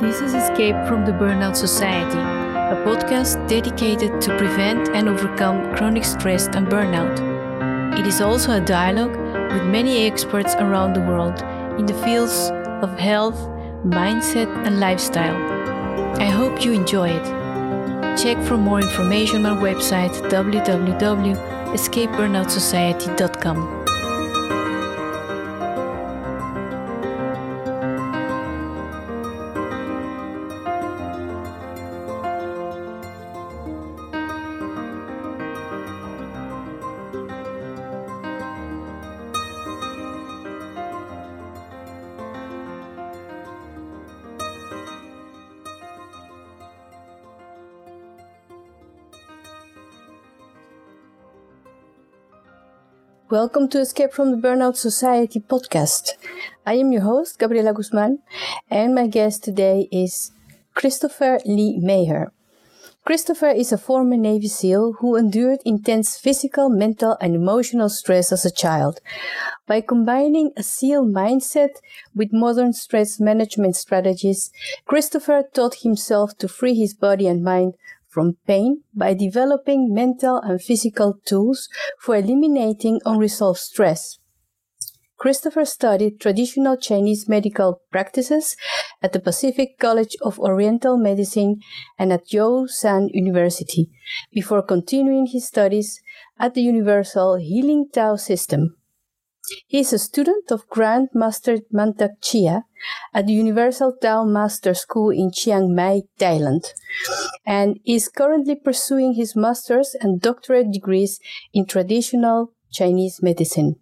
This is Escape from the Burnout Society, a podcast dedicated to prevent and overcome chronic stress and burnout. It is also a dialogue with many experts around the world in the fields of health, mindset, and lifestyle. I hope you enjoy it. Check for more information on our website www.escapeburnoutsociety.com. Welcome to Escape from the Burnout Society podcast. I am your host, Gabriela Guzman, and my guest today is Christopher Lee Maher. Christopher is a former Navy SEAL who endured intense physical, mental, and emotional stress as a child. By combining a SEAL mindset with modern stress management strategies, Christopher taught himself to free his body and mind from pain by developing mental and physical tools for eliminating unresolved stress. Christopher studied traditional Chinese medical practices at the Pacific College of Oriental Medicine and at San University before continuing his studies at the Universal Healing Tao System. He is a student of Grand Master Mantak Chia at the Universal Tao Master School in Chiang Mai, Thailand, and is currently pursuing his master's and doctorate degrees in traditional Chinese medicine.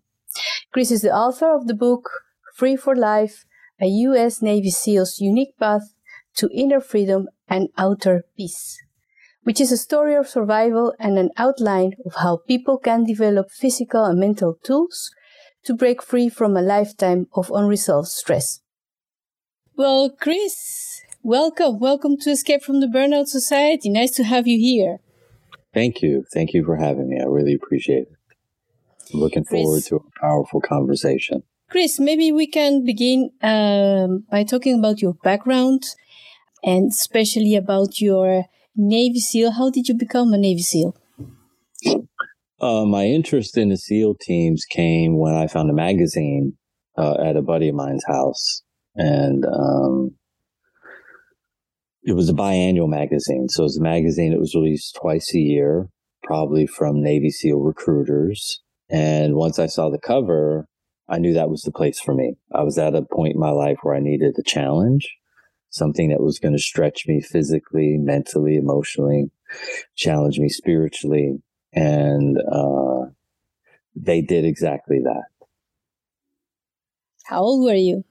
Chris is the author of the book Free for Life, a U.S. Navy SEAL's unique path to inner freedom and outer peace, which is a story of survival and an outline of how people can develop physical and mental tools to break free from a lifetime of unresolved stress. Well, Chris, welcome. Welcome to Escape from the Burnout Society. Nice to have you here. Thank you. Thank you for having me. I really appreciate it. I'm looking Chris, forward to a powerful conversation. Chris, maybe we can begin um, by talking about your background and especially about your Navy SEAL. How did you become a Navy SEAL? Uh, my interest in the SEAL teams came when I found a magazine uh, at a buddy of mine's house, and um, it was a biannual magazine. So it was a magazine that was released twice a year, probably from Navy SEAL recruiters. And once I saw the cover, I knew that was the place for me. I was at a point in my life where I needed a challenge, something that was going to stretch me physically, mentally, emotionally, challenge me spiritually and uh, they did exactly that. How old were you?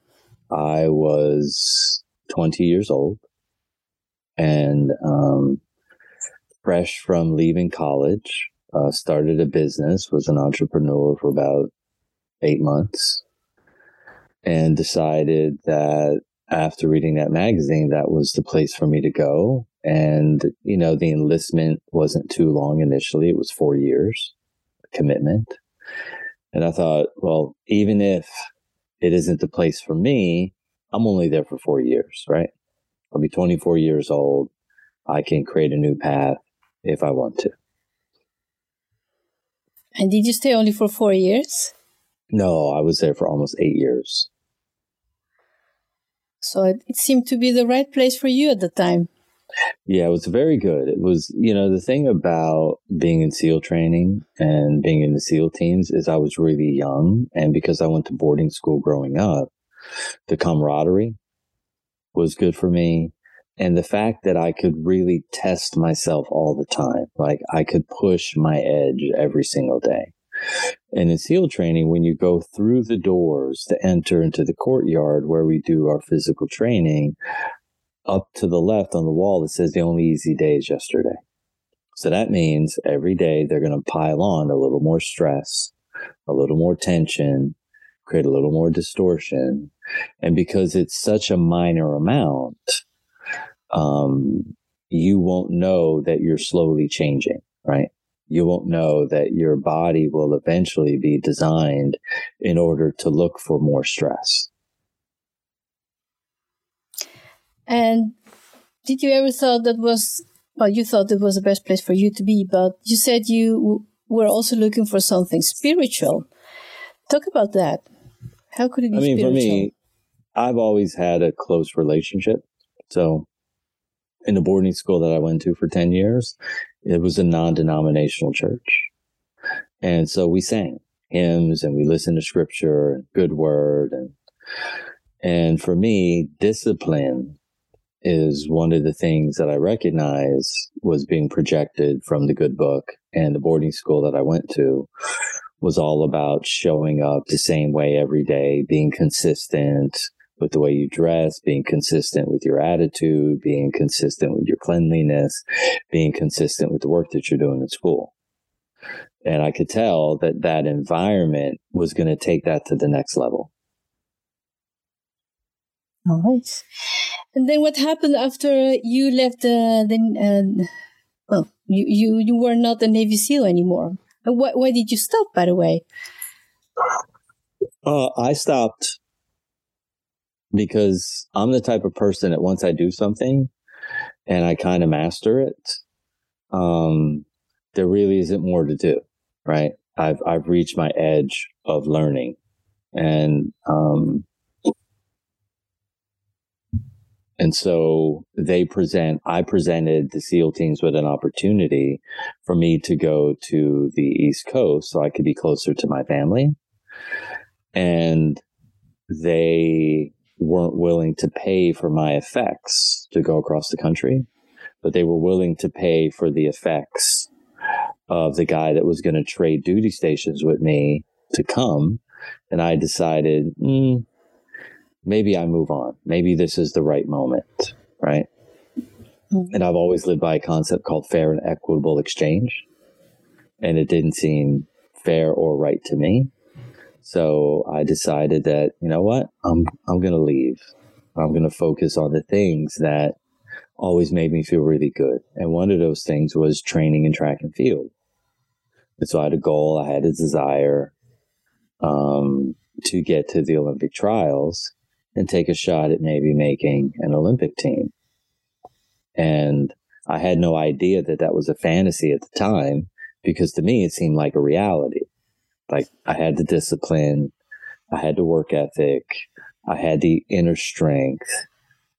I was 20 years old and um, fresh from leaving college. Uh, started a business, was an entrepreneur for about eight months, and decided that after reading that magazine, that was the place for me to go. And, you know, the enlistment wasn't too long initially. It was four years commitment. And I thought, well, even if it isn't the place for me, I'm only there for four years, right? I'll be 24 years old. I can create a new path if I want to. And did you stay only for four years? No, I was there for almost eight years. So it, it seemed to be the right place for you at the time. Yeah, it was very good. It was, you know, the thing about being in SEAL training and being in the SEAL teams is I was really young. And because I went to boarding school growing up, the camaraderie was good for me. And the fact that I could really test myself all the time, like I could push my edge every single day. And in SEAL training, when you go through the doors to enter into the courtyard where we do our physical training, up to the left on the wall, that says the only easy day is yesterday. So that means every day they're going to pile on a little more stress, a little more tension, create a little more distortion. And because it's such a minor amount, um, you won't know that you're slowly changing, right? You won't know that your body will eventually be designed in order to look for more stress. And did you ever thought that was well? You thought it was the best place for you to be, but you said you were also looking for something spiritual. Talk about that. How could it be? I mean, spiritual? for me, I've always had a close relationship. So, in the boarding school that I went to for ten years, it was a non-denominational church, and so we sang hymns and we listened to scripture and good word and and for me, discipline is one of the things that I recognize was being projected from the good book and the boarding school that I went to was all about showing up the same way every day, being consistent with the way you dress, being consistent with your attitude, being consistent with your cleanliness, being consistent with the work that you're doing in school. And I could tell that that environment was going to take that to the next level. All right. And then what happened after you left the, the uh, well, you, you, you were not a Navy SEAL anymore. Why, why did you stop, by the way? Uh, I stopped because I'm the type of person that once I do something and I kind of master it, um, there really isn't more to do, right? I've, I've reached my edge of learning and, um, and so they present, I presented the SEAL teams with an opportunity for me to go to the East Coast so I could be closer to my family. And they weren't willing to pay for my effects to go across the country, but they were willing to pay for the effects of the guy that was going to trade duty stations with me to come. And I decided, mm, maybe I move on. Maybe this is the right moment, right? Mm-hmm. And I've always lived by a concept called fair and equitable exchange. And it didn't seem fair or right to me. So I decided that, you know what? I'm I'm going to leave. I'm going to focus on the things that always made me feel really good. And one of those things was training in track and field. And so I had a goal, I had a desire um, to get to the Olympic trials and take a shot at maybe making an Olympic team. And I had no idea that that was a fantasy at the time because to me it seemed like a reality. Like I had the discipline, I had the work ethic, I had the inner strength.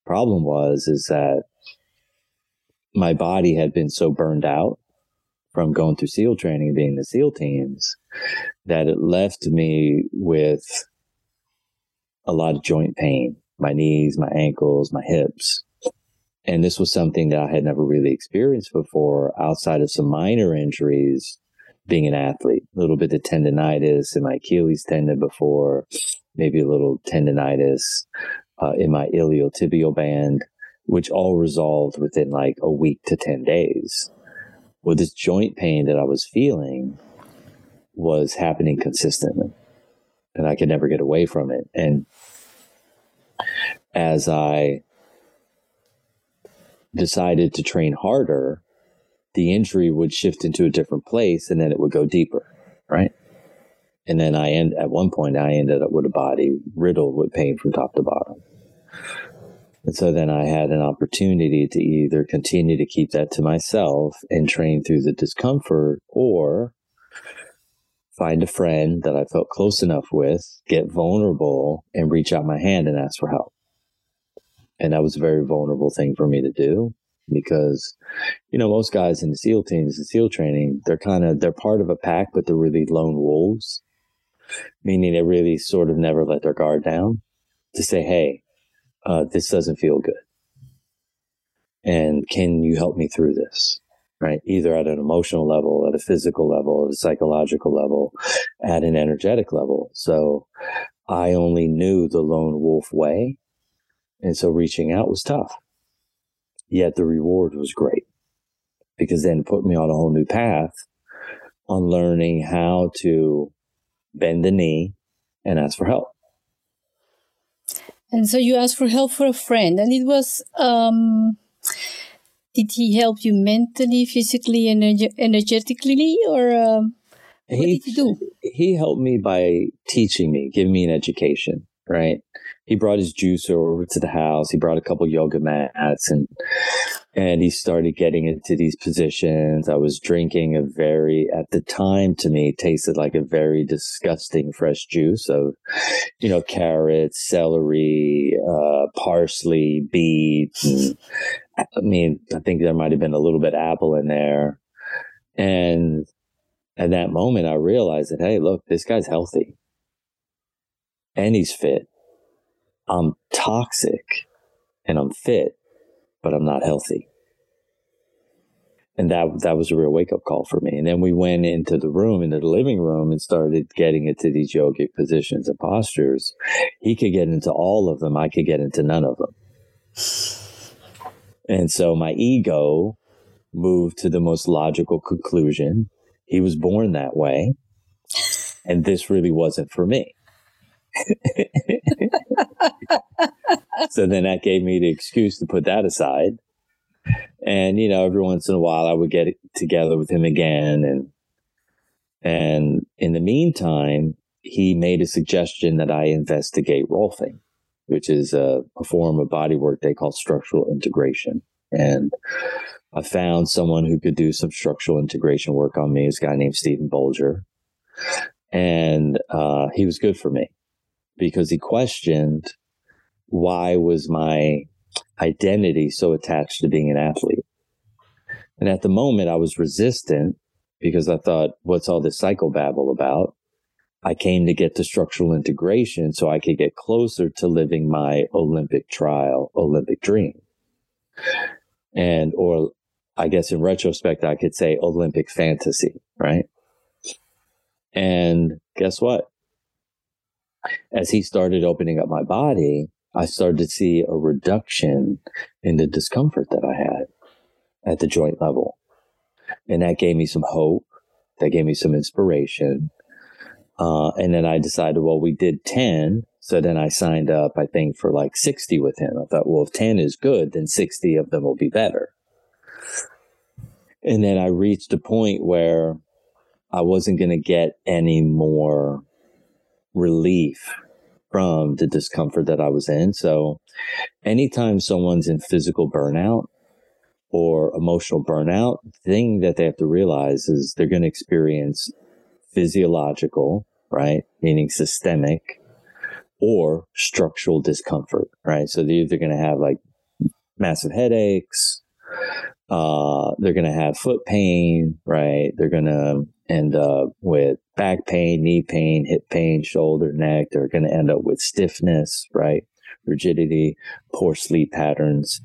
Problem was is that my body had been so burned out from going through SEAL training and being the SEAL teams that it left me with a lot of joint pain, my knees, my ankles, my hips. And this was something that I had never really experienced before outside of some minor injuries being an athlete, a little bit of tendonitis in my Achilles tendon before, maybe a little tendonitis uh, in my iliotibial band, which all resolved within like a week to 10 days. Well, this joint pain that I was feeling was happening consistently and I could never get away from it. And as I decided to train harder, the injury would shift into a different place and then it would go deeper, right? And then I end at one point I ended up with a body riddled with pain from top to bottom. And so then I had an opportunity to either continue to keep that to myself and train through the discomfort or find a friend that I felt close enough with, get vulnerable, and reach out my hand and ask for help. And that was a very vulnerable thing for me to do because, you know, most guys in the SEAL teams and SEAL training, they're kind of, they're part of a pack, but they're really lone wolves, meaning they really sort of never let their guard down to say, Hey, uh, this doesn't feel good. And can you help me through this? Right? Either at an emotional level, at a physical level, at a psychological level, at an energetic level. So I only knew the lone wolf way. And so reaching out was tough. Yet the reward was great because then it put me on a whole new path on learning how to bend the knee and ask for help. And so you asked for help for a friend, and it was um, did he help you mentally, physically, energe- energetically, or um, what he, did he do? He helped me by teaching me, giving me an education. right? He brought his juicer over to the house. He brought a couple yoga mats and and he started getting into these positions. I was drinking a very, at the time to me, tasted like a very disgusting fresh juice of, you know, carrots, celery, uh, parsley, beets. And, I mean, I think there might have been a little bit apple in there. And at that moment, I realized that, hey, look, this guy's healthy and he's fit. I'm toxic and I'm fit but I'm not healthy. And that that was a real wake up call for me. And then we went into the room, into the living room, and started getting into these yogic positions and postures. He could get into all of them. I could get into none of them. And so my ego moved to the most logical conclusion. He was born that way. And this really wasn't for me. so then that gave me the excuse to put that aside. And you know, every once in a while, I would get together with him again, and and in the meantime, he made a suggestion that I investigate rolfing, which is a, a form of body work they call structural integration. And I found someone who could do some structural integration work on me. This guy named Stephen Bolger, and uh, he was good for me because he questioned why was my identity so attached to being an athlete. And at the moment, I was resistant because I thought, what's all this psychobabble about? I came to get to structural integration so I could get closer to living my Olympic trial, Olympic dream. And, or I guess in retrospect, I could say Olympic fantasy, right? And guess what? as he started opening up my body, I started to see a reduction in the discomfort that I had at the joint level. And that gave me some hope. That gave me some inspiration. Uh, and then I decided, well, we did 10. So then I signed up, I think, for like 60 with him. I thought, well, if 10 is good, then 60 of them will be better. And then I reached a point where I wasn't going to get any more relief from the discomfort that I was in. So anytime someone's in physical burnout or emotional burnout, the thing that they have to realize is they're going to experience physiological, right? Meaning systemic or structural discomfort, right? So they're either going to have like massive headaches, uh, they're going to have foot pain, right? They're going to end up with back pain, knee pain, hip pain, shoulder, neck. They're going to end up with stiffness, right? Rigidity, poor sleep patterns,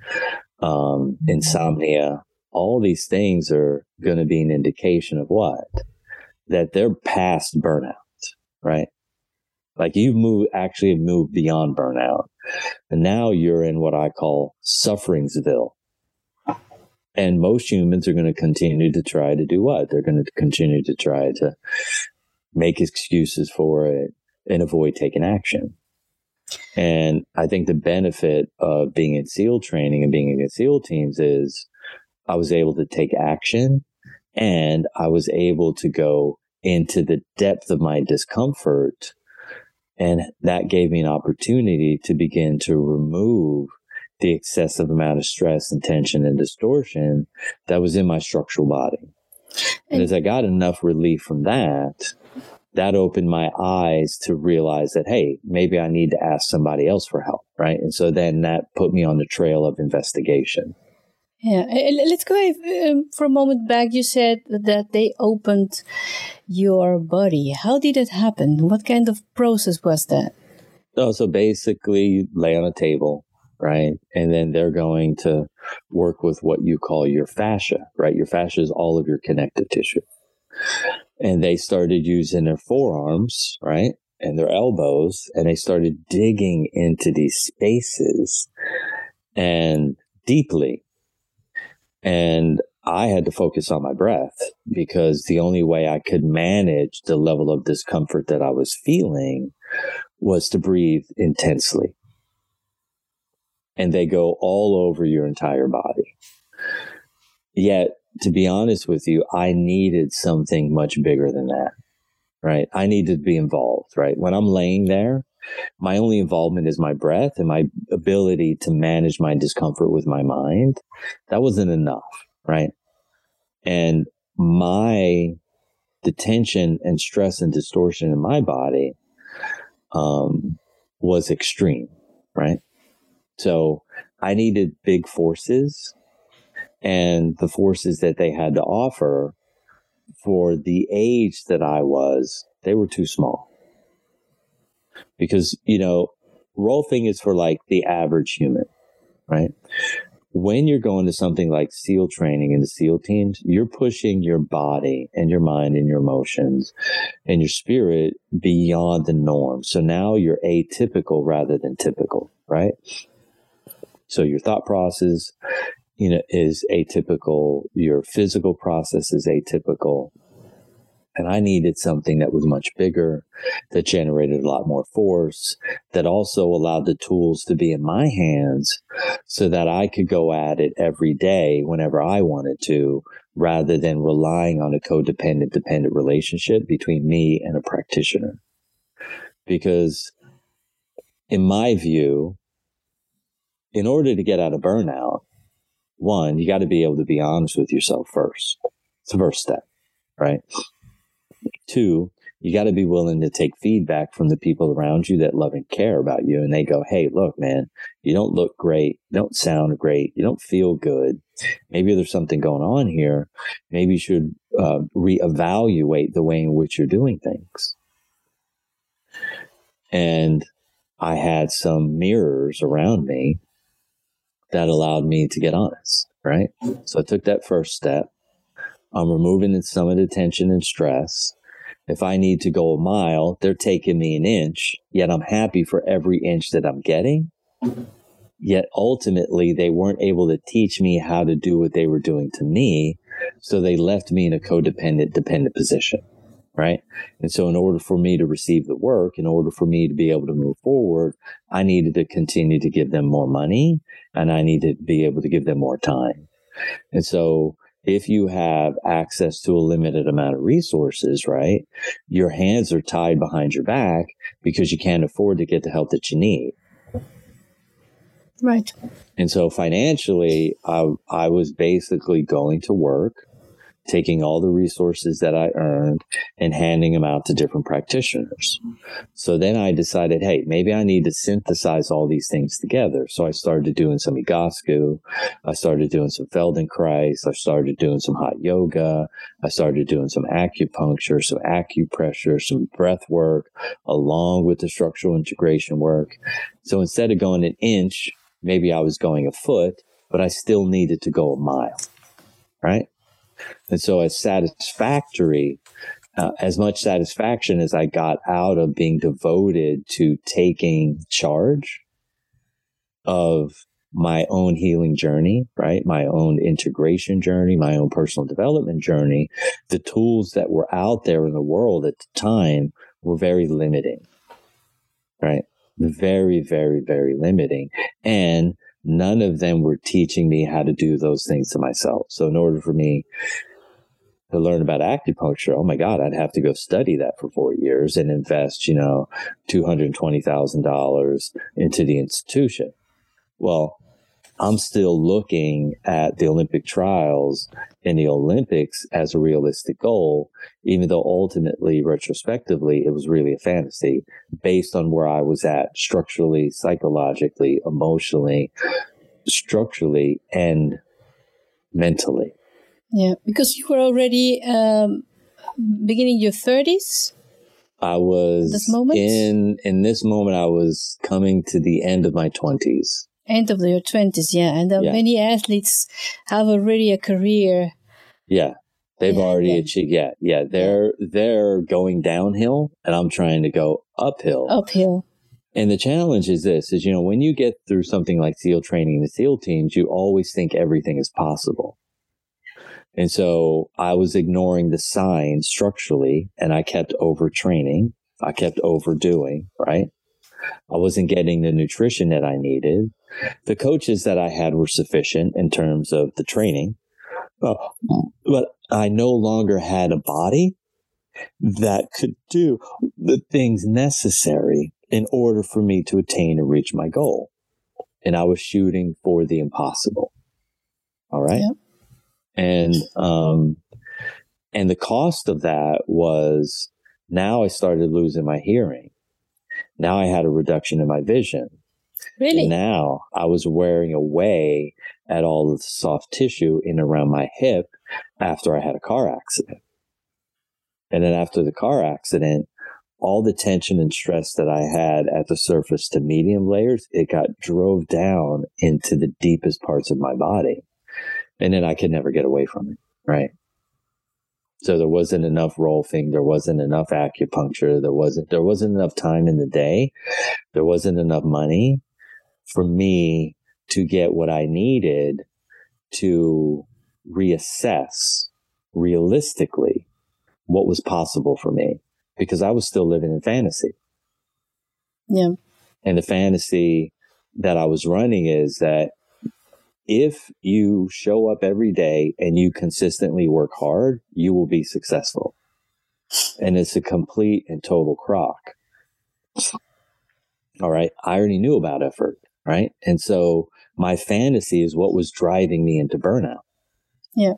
um, insomnia. All these things are going to be an indication of what? That they're past burnout, right? Like you've moved, actually moved beyond burnout. And now you're in what I call sufferingsville and most humans are going to continue to try to do what? They're going to continue to try to make excuses for it and avoid taking action. And I think the benefit of being in SEAL training and being in SEAL teams is I was able to take action and I was able to go into the depth of my discomfort. And that gave me an opportunity to begin to remove the excessive amount of stress and tension and distortion that was in my structural body. And, and as I got enough relief from that, that opened my eyes to realize that, hey, maybe I need to ask somebody else for help. Right. And so then that put me on the trail of investigation. Yeah, let's go um, for a moment back. You said that they opened your body. How did it happen? What kind of process was that? Oh, so basically, you lay on a table, right? And then they're going to work with what you call your fascia, right? Your fascia is all of your connective tissue. And they started using their forearms, right? And their elbows, and they started digging into these spaces and deeply. And I had to focus on my breath because the only way I could manage the level of discomfort that I was feeling was to breathe intensely and they go all over your entire body. Yet, to be honest with you, I needed something much bigger than that, right? I needed to be involved, right? When I'm laying there my only involvement is my breath and my ability to manage my discomfort with my mind, that wasn't enough, right? And my the tension and stress and distortion in my body um, was extreme, right? So I needed big forces, and the forces that they had to offer for the age that I was, they were too small. Because, you know, rolfing is for like the average human, right? when you're going to something like SEAL training and the SEAL teams, you're pushing your body and your mind and your emotions and your spirit beyond the norm. So now you're atypical rather than typical, right? So your thought process, you know, is atypical. Your physical process is atypical. And I needed something that was much bigger, that generated a lot more force, that also allowed the tools to be in my hands so that I could go at it every day whenever I wanted to, rather than relying on a codependent dependent relationship between me and a practitioner. Because in my view, in order to get out of burnout, one, you got to be able to be honest with yourself first. It's the first step, right? Two, you got to be willing to take feedback from the people around you that love and care about you. And they go, Hey, look, man, you don't look great. You don't sound great. You don't feel good. Maybe there's something going on here. Maybe you should uh, reevaluate the way in which you're doing things. And I had some mirrors around me that allowed me to get honest. Right. So I took that first step. I'm removing some of the tension and stress. If I need to go a mile, they're taking me an inch, yet I'm happy for every inch that I'm getting. Yet ultimately, they weren't able to teach me how to do what they were doing to me. So they left me in a codependent, dependent position. Right. And so, in order for me to receive the work, in order for me to be able to move forward, I needed to continue to give them more money and I needed to be able to give them more time. And so, if you have access to a limited amount of resources, right, your hands are tied behind your back because you can't afford to get the help that you need. Right. And so financially, I, I was basically going to work taking all the resources that I earned and handing them out to different practitioners. So then I decided, hey, maybe I need to synthesize all these things together. So I started doing some Egoscue. I started doing some Feldenkrais. I started doing some hot yoga. I started doing some acupuncture, some acupressure, some breath work, along with the structural integration work. So instead of going an inch, maybe I was going a foot, but I still needed to go a mile. Right. And so, as satisfactory, uh, as much satisfaction as I got out of being devoted to taking charge of my own healing journey, right? My own integration journey, my own personal development journey, the tools that were out there in the world at the time were very limiting, right? Very, very, very limiting. And none of them were teaching me how to do those things to myself. So in order for me to learn about acupuncture, oh my God, I'd have to go study that for four years and invest, you know, $220,000 into the institution. Well, I'm still looking at the Olympic trials and the Olympics as a realistic goal, even though ultimately, retrospectively, it was really a fantasy based on where I was at structurally, psychologically, emotionally, structurally, and mentally. Yeah, because you were already um, beginning your 30s. I was this moment? in in this moment. I was coming to the end of my twenties end of your 20s yeah and uh, yeah. many athletes have already a career yeah they've yeah, already yeah. achieved yeah yeah they're they're going downhill and i'm trying to go uphill uphill and the challenge is this is you know when you get through something like seal training the seal teams you always think everything is possible and so i was ignoring the signs structurally and i kept overtraining i kept overdoing right I wasn't getting the nutrition that I needed. The coaches that I had were sufficient in terms of the training, uh, but I no longer had a body that could do the things necessary in order for me to attain and reach my goal. And I was shooting for the impossible. All right. Yep. And, um, and the cost of that was now I started losing my hearing. Now I had a reduction in my vision. Really? Now I was wearing away at all the soft tissue in around my hip after I had a car accident. And then after the car accident, all the tension and stress that I had at the surface to medium layers, it got drove down into the deepest parts of my body. And then I could never get away from it. Right. So there wasn't enough rolfing. There wasn't enough acupuncture. There wasn't, there wasn't enough time in the day. There wasn't enough money for me to get what I needed to reassess realistically what was possible for me because I was still living in fantasy. Yeah. And the fantasy that I was running is that if you show up every day and you consistently work hard, you will be successful. And it's a complete and total crock. All right. I already knew about effort. Right. And so my fantasy is what was driving me into burnout. Yeah.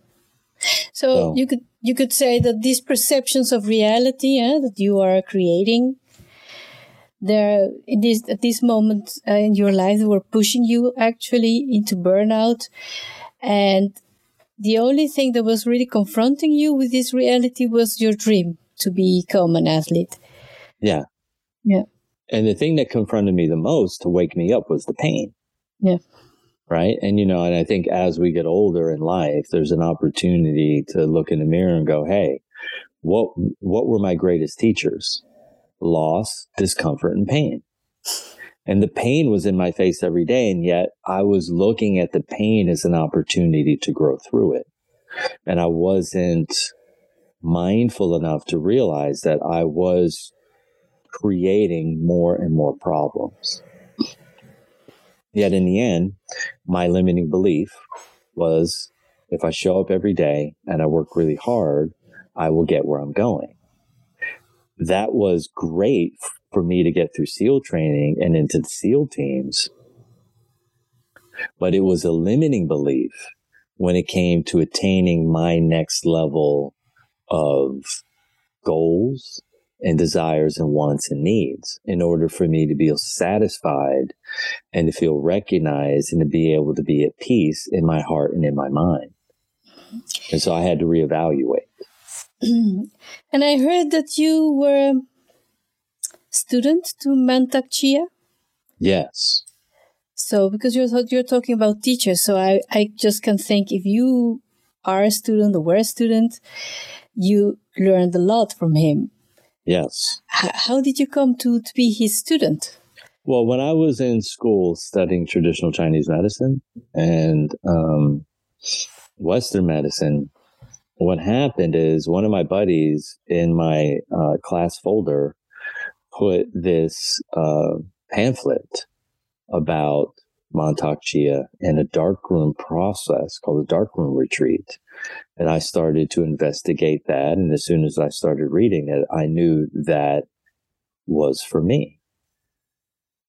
So, so you could you could say that these perceptions of reality eh, that you are creating, there in this at this moment uh, in your life were pushing you actually into burnout, and the only thing that was really confronting you with this reality was your dream to become an athlete. Yeah. Yeah. And the thing that confronted me the most to wake me up was the pain. Yeah right? And you know, and I think as we get older in life, there's an opportunity to look in the mirror and go, "Hey, what what were my greatest teachers? Loss, discomfort, and pain." And the pain was in my face every day, and yet I was looking at the pain as an opportunity to grow through it. And I wasn't mindful enough to realize that I was creating more and more problems. Yet in the end, my limiting belief was if I show up every day and I work really hard, I will get where I'm going. That was great for me to get through SEAL training and into the SEAL teams. But it was a limiting belief when it came to attaining my next level of goals and desires and wants and needs in order for me to be satisfied and to feel recognized and to be able to be at peace in my heart and in my mind. And so I had to reevaluate. and I heard that you were a student to Mantak Chia. Yes. So because you're you're talking about teachers, so I I just can think if you are a student or were a student, you learned a lot from him. Yes. H- how did you come to, to be his student? Well, when I was in school studying traditional Chinese medicine and um, Western medicine, what happened is one of my buddies in my uh, class folder put this uh, pamphlet about Mantak Chia in a darkroom process called a darkroom retreat. And I started to investigate that. And as soon as I started reading it, I knew that was for me.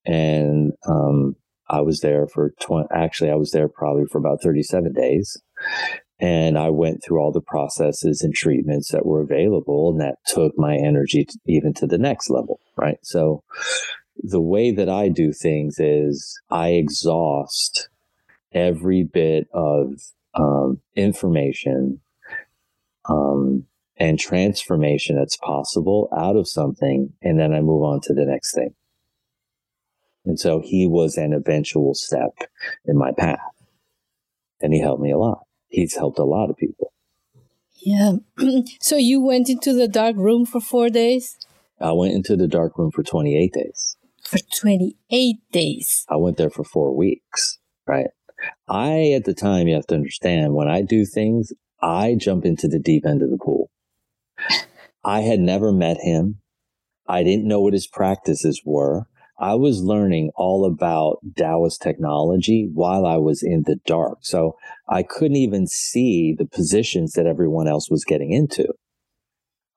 And um, I was there for 20, actually, I was there probably for about 37 days. And I went through all the processes and treatments that were available, and that took my energy to, even to the next level, right? So, the way that I do things is I exhaust every bit of um, information um, and transformation that's possible out of something, and then I move on to the next thing. And so he was an eventual step in my path, and he helped me a lot. He's helped a lot of people. Yeah. so you went into the dark room for four days? I went into the dark room for 28 days for 28 days. I went there for four weeks, right? I, at the time, you have to understand when I do things, I jump into the deep end of the pool. I had never met him. I didn't know what his practices were. I was learning all about Taoist technology while I was in the dark. So I couldn't even see the positions that everyone else was getting into.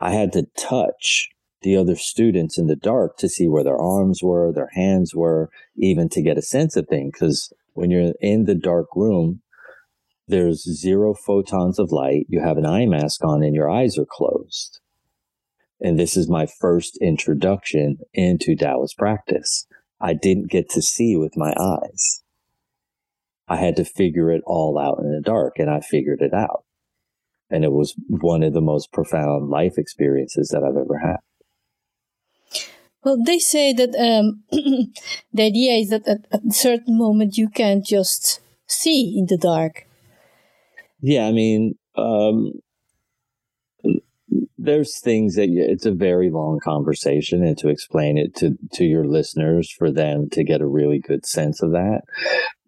I had to touch the other students in the dark to see where their arms were, their hands were, even to get a sense of things. Because when you're in the dark room, there's zero photons of light. You have an eye mask on and your eyes are closed. And this is my first introduction into Taoist practice. I didn't get to see with my eyes. I had to figure it all out in the dark, and I figured it out. And it was one of the most profound life experiences that I've ever had. Well, they say that um, the idea is that at, at a certain moment you can't just see in the dark. Yeah, I mean, um, there's things that it's a very long conversation and to explain it to to your listeners for them to get a really good sense of that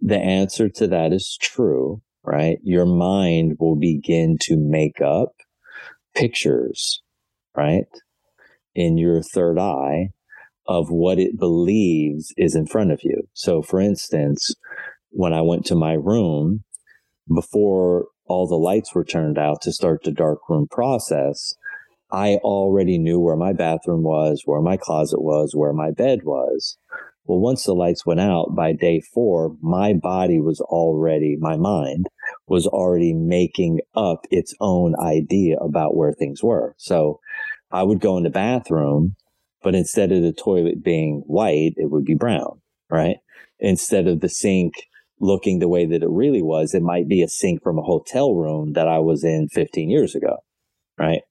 the answer to that is true right your mind will begin to make up pictures right in your third eye of what it believes is in front of you so for instance when i went to my room before all the lights were turned out to start the dark room process I already knew where my bathroom was, where my closet was, where my bed was. Well, once the lights went out by day four, my body was already, my mind was already making up its own idea about where things were. So I would go in the bathroom, but instead of the toilet being white, it would be brown, right? Instead of the sink looking the way that it really was, it might be a sink from a hotel room that I was in 15 years ago, right?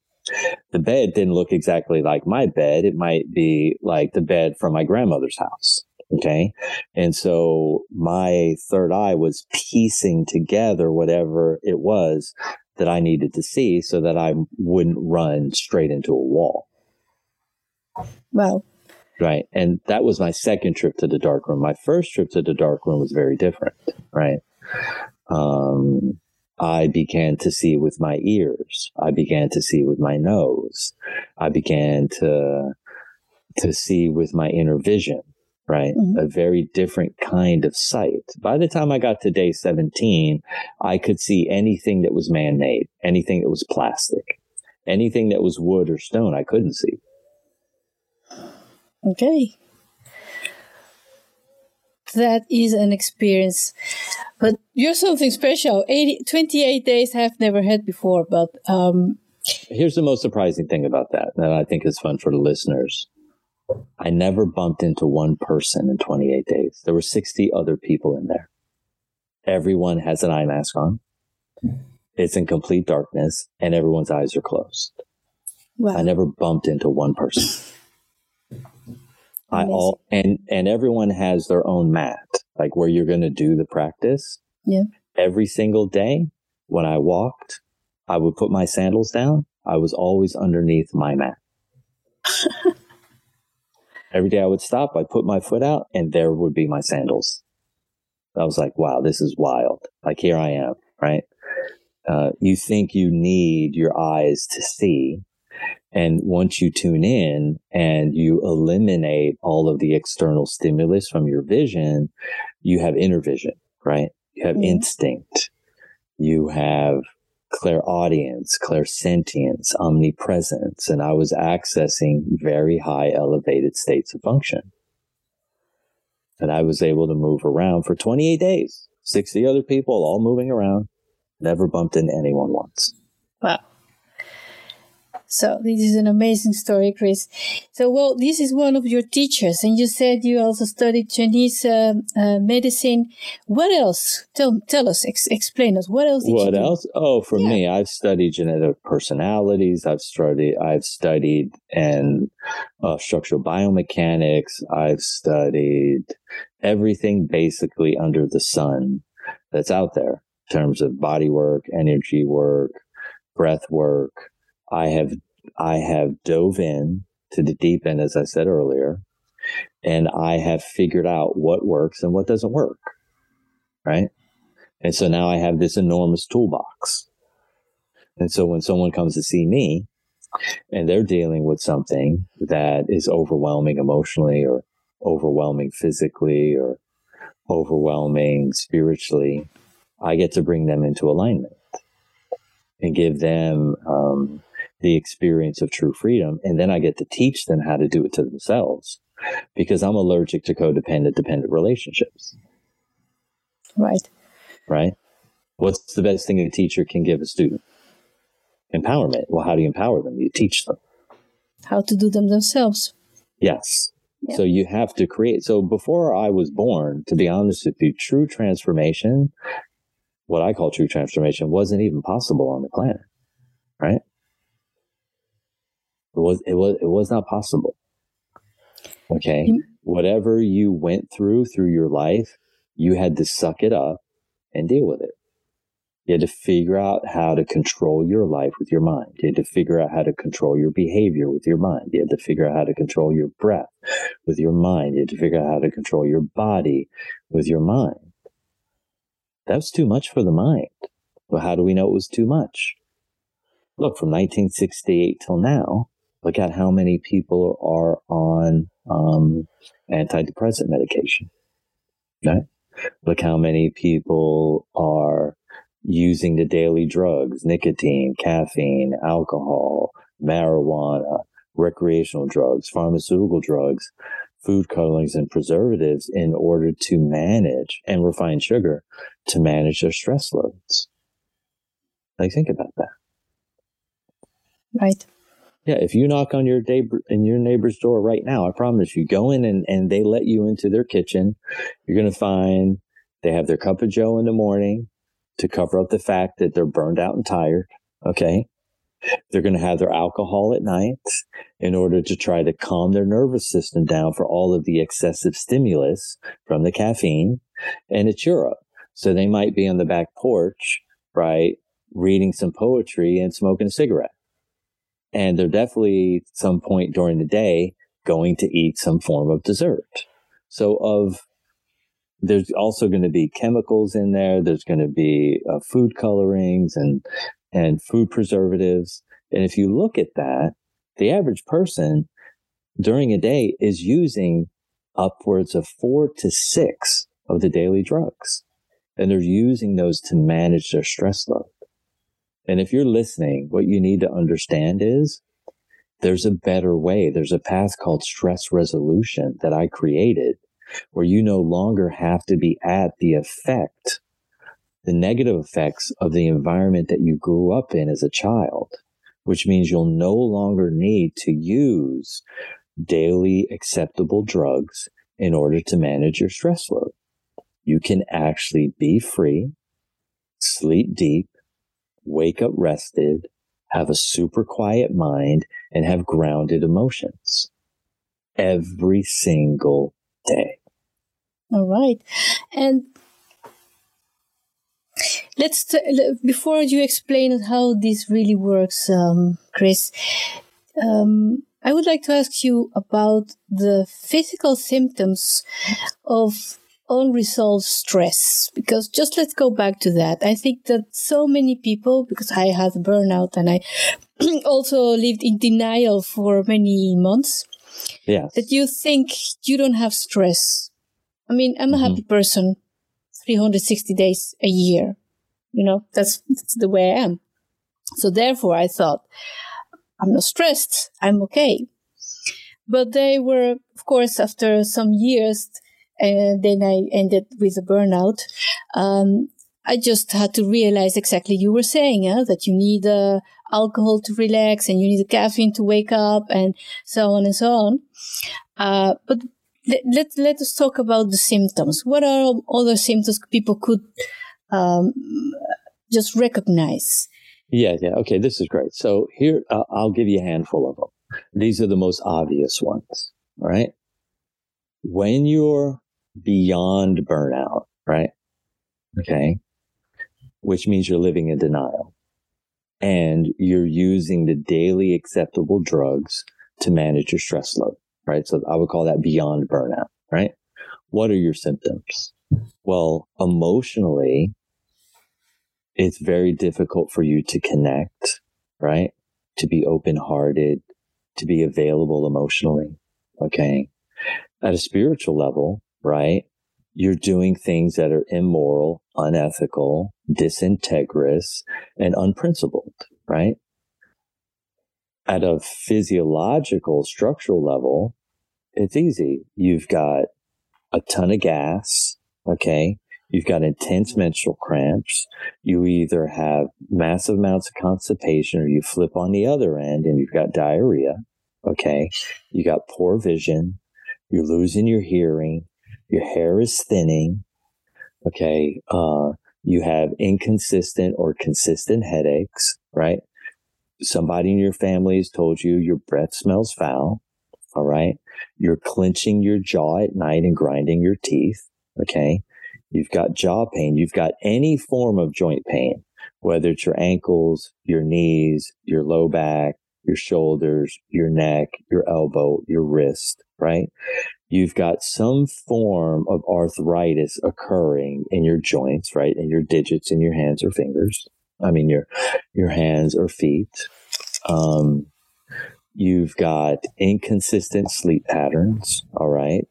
the bed didn't look exactly like my bed. It might be like the bed from my grandmother's house. Okay. And so my third eye was piecing together whatever it was that I needed to see so that I wouldn't run straight into a wall. Wow. Right. And that was my second trip to the dark room. My first trip to the dark room was very different. Right. Um, I began to see with my ears. I began to see with my nose. I began to to see with my inner vision, right? Mm-hmm. A very different kind of sight. By the time I got to day 17, I could see anything that was man-made, anything that was plastic, anything that was wood or stone, I couldn't see. Okay. That is an experience but you're something special. 80, 28 days I've never had before, but um, here's the most surprising thing about that that I think is fun for the listeners. I never bumped into one person in 28 days. There were 60 other people in there. Everyone has an eye mask on. It's in complete darkness and everyone's eyes are closed. Wow. I never bumped into one person. I all and and everyone has their own mat like where you're going to do the practice. Yeah. Every single day when I walked, I would put my sandals down. I was always underneath my mat. Every day I would stop, I'd put my foot out, and there would be my sandals. I was like, wow, this is wild. Like, here I am, right? Uh, you think you need your eyes to see, and once you tune in and you eliminate all of the external stimulus from your vision, you have inner vision, right? You have mm-hmm. instinct. You have clairaudience, clairsentience, omnipresence. And I was accessing very high elevated states of function. And I was able to move around for 28 days, 60 other people all moving around, never bumped into anyone once. Wow. So this is an amazing story, Chris. So, well, this is one of your teachers, and you said you also studied Chinese uh, uh, medicine. What else? Tell tell us, ex- explain us. What else? what else? Oh, for yeah. me, I've studied genetic personalities. I've studied. I've studied and uh, structural biomechanics. I've studied everything basically under the sun that's out there in terms of body work, energy work, breath work I have I have dove in to the deep end, as I said earlier, and I have figured out what works and what doesn't work. Right. And so now I have this enormous toolbox. And so when someone comes to see me and they're dealing with something that is overwhelming emotionally or overwhelming physically or overwhelming spiritually, I get to bring them into alignment and give them um, the experience of true freedom. And then I get to teach them how to do it to themselves because I'm allergic to codependent dependent relationships. Right. Right. What's the best thing a teacher can give a student? Empowerment. Well, how do you empower them? You teach them how to do them themselves. Yes. Yeah. So you have to create. So before I was born, to be honest with you, true transformation, what I call true transformation, wasn't even possible on the planet. Right? It was it was it was not possible. Okay. Mm-hmm. Whatever you went through through your life, you had to suck it up and deal with it. You had to figure out how to control your life with your mind. You had to figure out how to control your behavior with your mind. You had to figure out how to control your breath with your mind. You had to figure out how to control your body with your mind. That was too much for the mind. Well, how do we know it was too much? Look, from 1968 till now, look at how many people are on um, antidepressant medication. Right? Look how many people are using the daily drugs, nicotine, caffeine, alcohol, marijuana, recreational drugs, pharmaceutical drugs, food colorings and preservatives in order to manage and refined sugar to manage their stress loads. Like think about that. Right. Yeah, if you knock on your neighbor in your neighbor's door right now, I promise you, go in and, and they let you into their kitchen, you're gonna find they have their cup of joe in the morning, to cover up the fact that they're burned out and tired. Okay. They're going to have their alcohol at night in order to try to calm their nervous system down for all of the excessive stimulus from the caffeine. And it's Europe. So they might be on the back porch, right? Reading some poetry and smoking a cigarette. And they're definitely some point during the day going to eat some form of dessert. So of there's also going to be chemicals in there. There's going to be uh, food colorings and and food preservatives. And if you look at that, the average person during a day is using upwards of four to six of the daily drugs. And they're using those to manage their stress load. And if you're listening, what you need to understand is there's a better way. There's a path called stress resolution that I created where you no longer have to be at the effect, the negative effects of the environment that you grew up in as a child, which means you'll no longer need to use daily acceptable drugs in order to manage your stress load. You can actually be free, sleep deep, wake up rested, have a super quiet mind, and have grounded emotions every single day. All right. And let's, t- before you explain how this really works, um, Chris, um, I would like to ask you about the physical symptoms of unresolved stress because just let's go back to that i think that so many people because i had burnout and i also lived in denial for many months yeah. That you think you don't have stress. I mean, I'm a mm-hmm. happy person 360 days a year. You know, that's, that's the way I am. So therefore I thought, I'm not stressed. I'm okay. But they were, of course, after some years, and then I ended with a burnout. Um, I just had to realize exactly you were saying that you need uh, alcohol to relax and you need caffeine to wake up and so on and so on. Uh, but let, let, let us talk about the symptoms. What are other symptoms people could um, just recognize? Yeah, yeah. Okay, this is great. So here, uh, I'll give you a handful of them. These are the most obvious ones, right? When you're beyond burnout, right? Mm-hmm. Okay. Which means you're living in denial and you're using the daily acceptable drugs to manage your stress load, right? So I would call that beyond burnout, right? What are your symptoms? Well, emotionally, it's very difficult for you to connect, right? To be open hearted, to be available emotionally. Okay. At a spiritual level, right? You're doing things that are immoral, unethical, disintegrous, and unprincipled, right? at a physiological, structural level, it's easy. You've got a ton of gas. Okay. You've got intense menstrual cramps. You either have massive amounts of constipation or you flip on the other end and you've got diarrhea. Okay. You got poor vision. You're losing your hearing. Your hair is thinning. Okay. Uh, you have inconsistent or consistent headaches, right? Somebody in your family has told you your breath smells foul. All right. You're clenching your jaw at night and grinding your teeth. Okay. You've got jaw pain. You've got any form of joint pain, whether it's your ankles, your knees, your low back, your shoulders, your neck, your elbow, your wrist, right? You've got some form of arthritis occurring in your joints, right? In your digits in your hands or fingers. I mean, your, your hands or feet. Um, You've got inconsistent sleep patterns. All right.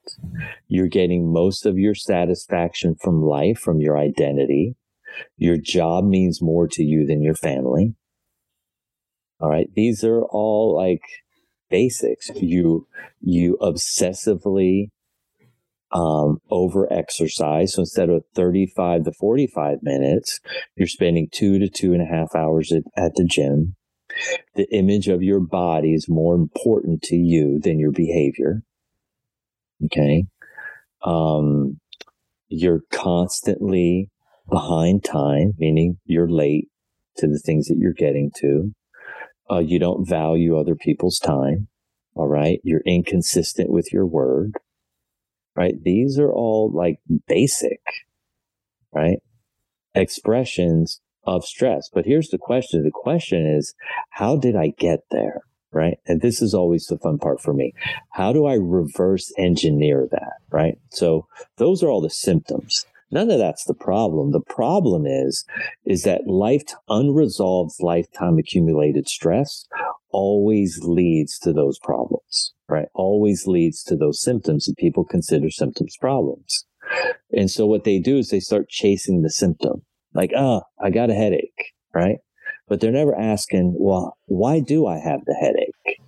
You're getting most of your satisfaction from life, from your identity. Your job means more to you than your family. All right. These are all like basics. You, you obsessively, um, over exercise. So instead of 35 to 45 minutes, you're spending two to two and a half hours at, at the gym the image of your body is more important to you than your behavior. Okay. Um, you're constantly behind time, meaning you're late to the things that you're getting to. Uh, you don't value other people's time. All right. You're inconsistent with your word. Right. These are all like basic, right? Expressions of stress. But here's the question. The question is, how did I get there? Right. And this is always the fun part for me. How do I reverse engineer that? Right. So those are all the symptoms. None of that's the problem. The problem is, is that life unresolved lifetime accumulated stress always leads to those problems, right? Always leads to those symptoms and people consider symptoms problems. And so what they do is they start chasing the symptom like, oh, I got a headache, right? But they're never asking, well, why do I have the headache?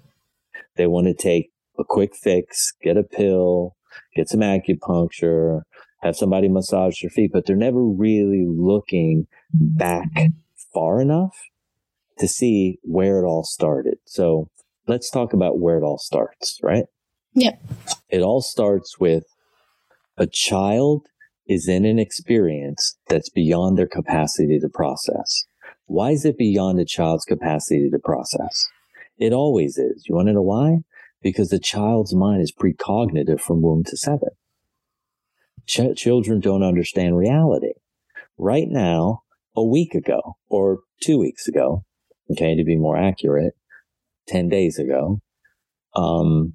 They want to take a quick fix, get a pill, get some acupuncture, have somebody massage their feet, but they're never really looking mm-hmm. back far enough to see where it all started. So let's talk about where it all starts, right? Yeah. It all starts with a child is in an experience that's beyond their capacity to process. Why is it beyond a child's capacity to process? It always is. You want to know why? Because the child's mind is precognitive from womb to seven. Ch- children don't understand reality. Right now, a week ago or two weeks ago, okay, to be more accurate, 10 days ago, um,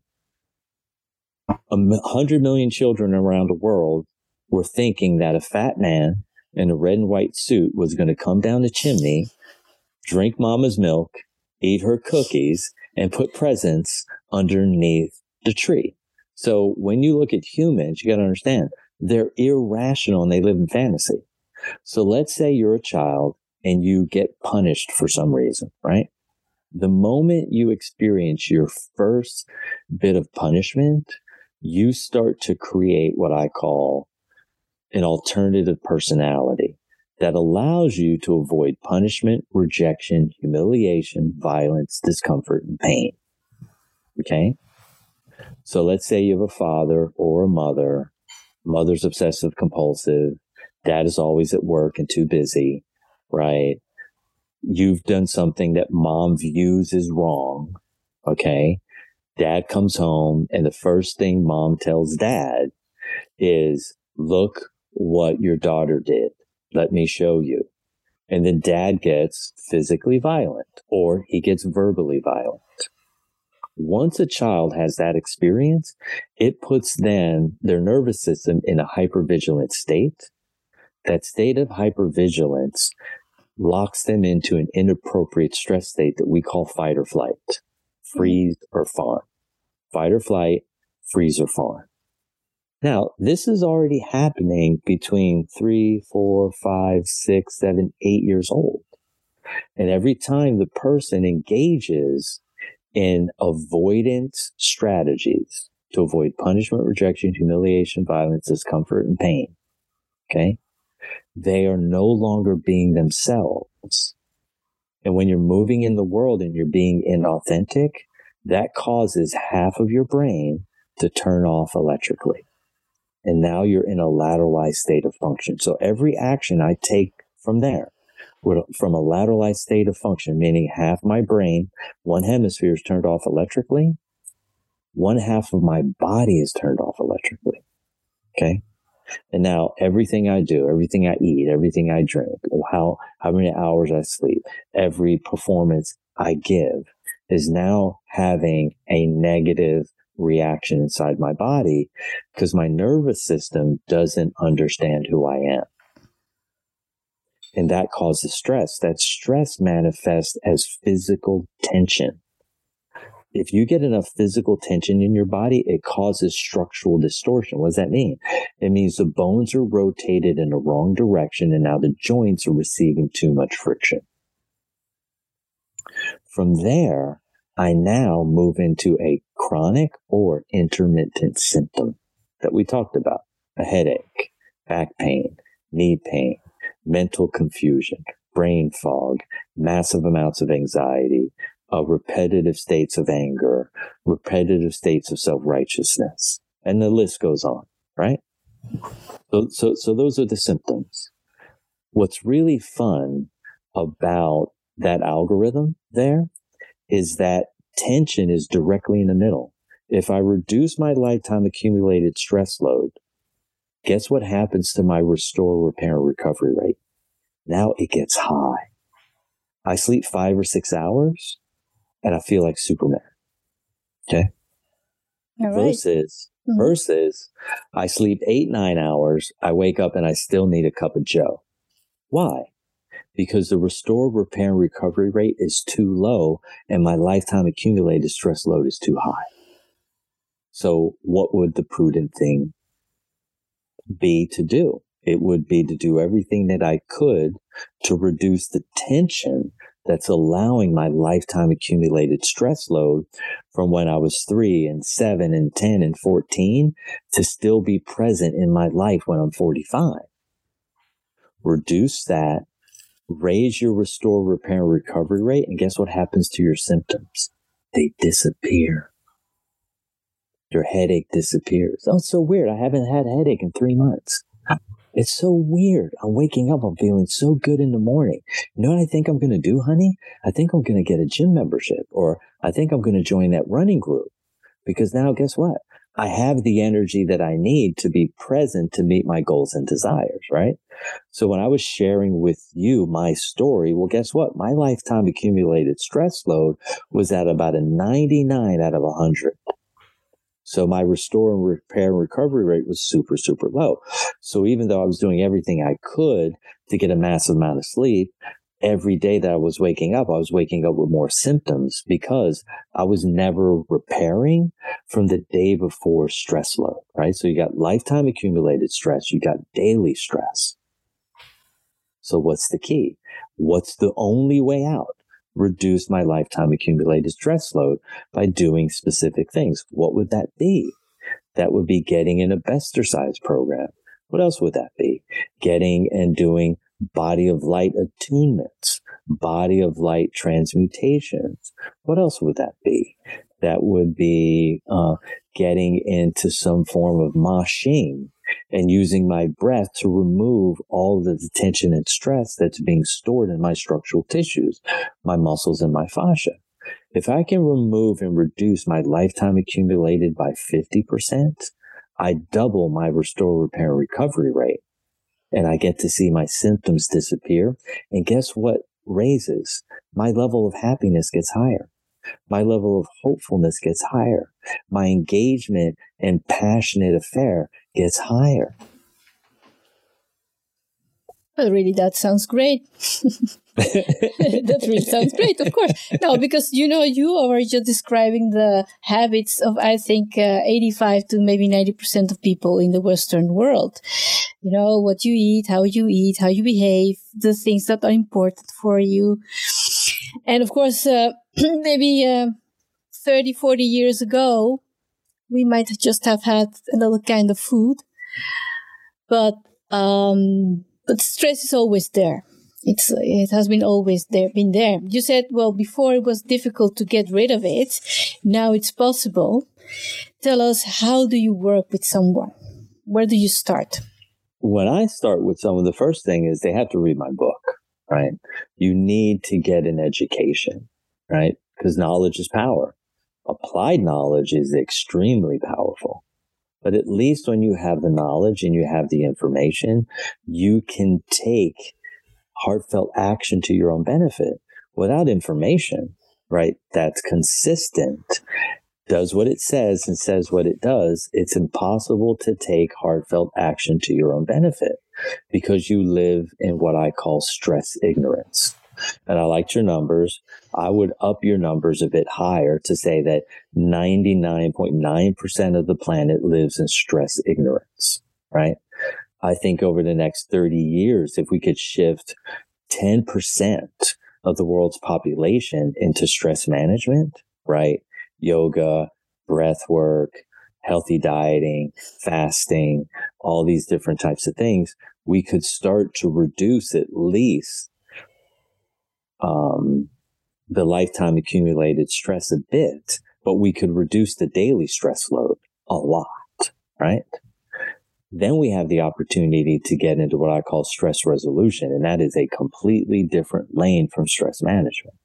a hundred million children around the world were thinking that a fat man in a red and white suit was going to come down the chimney, drink mama's milk, eat her cookies, and put presents underneath the tree. So when you look at humans, you got to understand they're irrational and they live in fantasy. So let's say you're a child and you get punished for some reason, right? The moment you experience your first bit of punishment, you start to create what I call an alternative personality that allows you to avoid punishment, rejection, humiliation, violence, discomfort, and pain. Okay. So let's say you have a father or a mother. Mother's obsessive compulsive. Dad is always at work and too busy, right? You've done something that mom views as wrong. Okay. Dad comes home and the first thing mom tells dad is, look what your daughter did. Let me show you. And then dad gets physically violent or he gets verbally violent. Once a child has that experience, it puts then their nervous system in a hypervigilant state. That state of hypervigilance locks them into an inappropriate stress state that we call fight or flight, mm-hmm. freeze or fawn. Fight or flight, freeze or fawn. Now, this is already happening between three, four, five, six, seven, eight years old. And every time the person engages in avoidance strategies to avoid punishment, rejection, humiliation, violence, discomfort, and pain. Okay. They are no longer being themselves. And when you're moving in the world and you're being inauthentic, that causes half of your brain to turn off electrically. And now you're in a lateralized state of function. So every action I take from there, from a lateralized state of function, meaning half my brain, one hemisphere is turned off electrically, one half of my body is turned off electrically. Okay. And now everything I do, everything I eat, everything I drink, how, how many hours I sleep, every performance I give is now having a negative reaction inside my body because my nervous system doesn't understand who I am. And that causes stress. That stress manifests as physical tension. If you get enough physical tension in your body, it causes structural distortion. What does that mean? It means the bones are rotated in the wrong direction and now the joints are receiving too much friction. From there, I now move into a chronic or intermittent symptom that we talked about a headache, back pain, knee pain, mental confusion, brain fog, massive amounts of anxiety, uh, repetitive states of anger, repetitive states of self righteousness, and the list goes on, right? So, so, so those are the symptoms. What's really fun about that algorithm there is that tension is directly in the middle. If I reduce my lifetime accumulated stress load, guess what happens to my restore, repair, and recovery rate? Now it gets high. I sleep five or six hours and I feel like Superman. Okay. Right. Versus, mm-hmm. versus I sleep eight, nine hours. I wake up and I still need a cup of Joe. Why? because the restore, repair, and recovery rate is too low and my lifetime accumulated stress load is too high. So what would the prudent thing be to do? It would be to do everything that I could to reduce the tension that's allowing my lifetime accumulated stress load from when I was three and seven and 10 and 14 to still be present in my life when I'm 45. Reduce that raise your restore, repair, and recovery rate. And guess what happens to your symptoms? They disappear. Your headache disappears. Oh, it's so weird. I haven't had a headache in three months. It's so weird. I'm waking up. I'm feeling so good in the morning. You know what I think I'm going to do, honey? I think I'm going to get a gym membership or I think I'm going to join that running group because now guess what? I have the energy that I need to be present to meet my goals and desires, right? So when I was sharing with you my story, well, guess what? My lifetime accumulated stress load was at about a 99 out of 100. So my restore and repair and recovery rate was super, super low. So even though I was doing everything I could to get a massive amount of sleep, every day that I was waking up, I was waking up with more symptoms because I was never repairing from the day before stress load, right? So you got lifetime accumulated stress, you got daily stress. So what's the key? What's the only way out? Reduce my lifetime accumulated stress load by doing specific things. What would that be? That would be getting in a Bestercise program. What else would that be? Getting and doing body of light attunements, body of light transmutations. What else would that be? That would be uh, getting into some form of ma xing and using my breath to remove all the tension and stress that's being stored in my structural tissues, my muscles and my fascia. If I can remove and reduce my lifetime accumulated by 50%, I double my restore, repair, recovery rate and I get to see my symptoms disappear. And guess what raises? My level of happiness gets higher. My level of hopefulness gets higher. My engagement and passionate affair gets higher. Well, really, that sounds great. that really sounds great, of course. No, because you know, you are just describing the habits of, I think, uh, 85 to maybe 90% of people in the Western world. You know, what you eat, how you eat, how you behave, the things that are important for you. And of course, uh, maybe, uh, 30, 40 years ago, we might just have had another kind of food. But, um, but stress is always there. It's, it has been always there, been there. You said, well, before it was difficult to get rid of it. Now it's possible. Tell us, how do you work with someone? Where do you start? When I start with someone, the first thing is they have to read my book, right? You need to get an education, right? Because knowledge is power. Applied knowledge is extremely powerful. But at least when you have the knowledge and you have the information, you can take heartfelt action to your own benefit without information, right? That's consistent, does what it says and says what it does. It's impossible to take heartfelt action to your own benefit because you live in what I call stress ignorance. And I liked your numbers. I would up your numbers a bit higher to say that 99.9% of the planet lives in stress ignorance, right? I think over the next 30 years, if we could shift 10% of the world's population into stress management, right? Yoga, breath work, healthy dieting, fasting, all these different types of things, we could start to reduce at least um, the lifetime accumulated stress a bit, but we could reduce the daily stress load a lot, right? Then we have the opportunity to get into what I call stress resolution, and that is a completely different lane from stress management.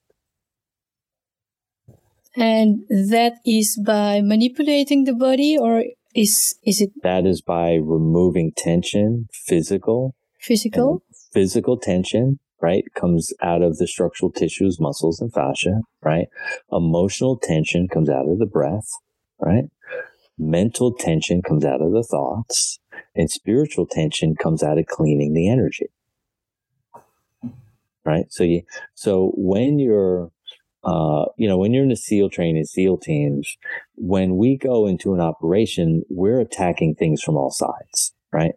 And that is by manipulating the body, or is is it? That is by removing tension, physical, physical, physical tension, right, comes out of the structural tissues, muscles, and fascia, right? Emotional tension comes out of the breath, right? Mental tension comes out of the thoughts, and spiritual tension comes out of cleaning the energy. Right. So you, so when you're, uh, you know, when you're in the SEAL training, SEAL teams, when we go into an operation, we're attacking things from all sides, right?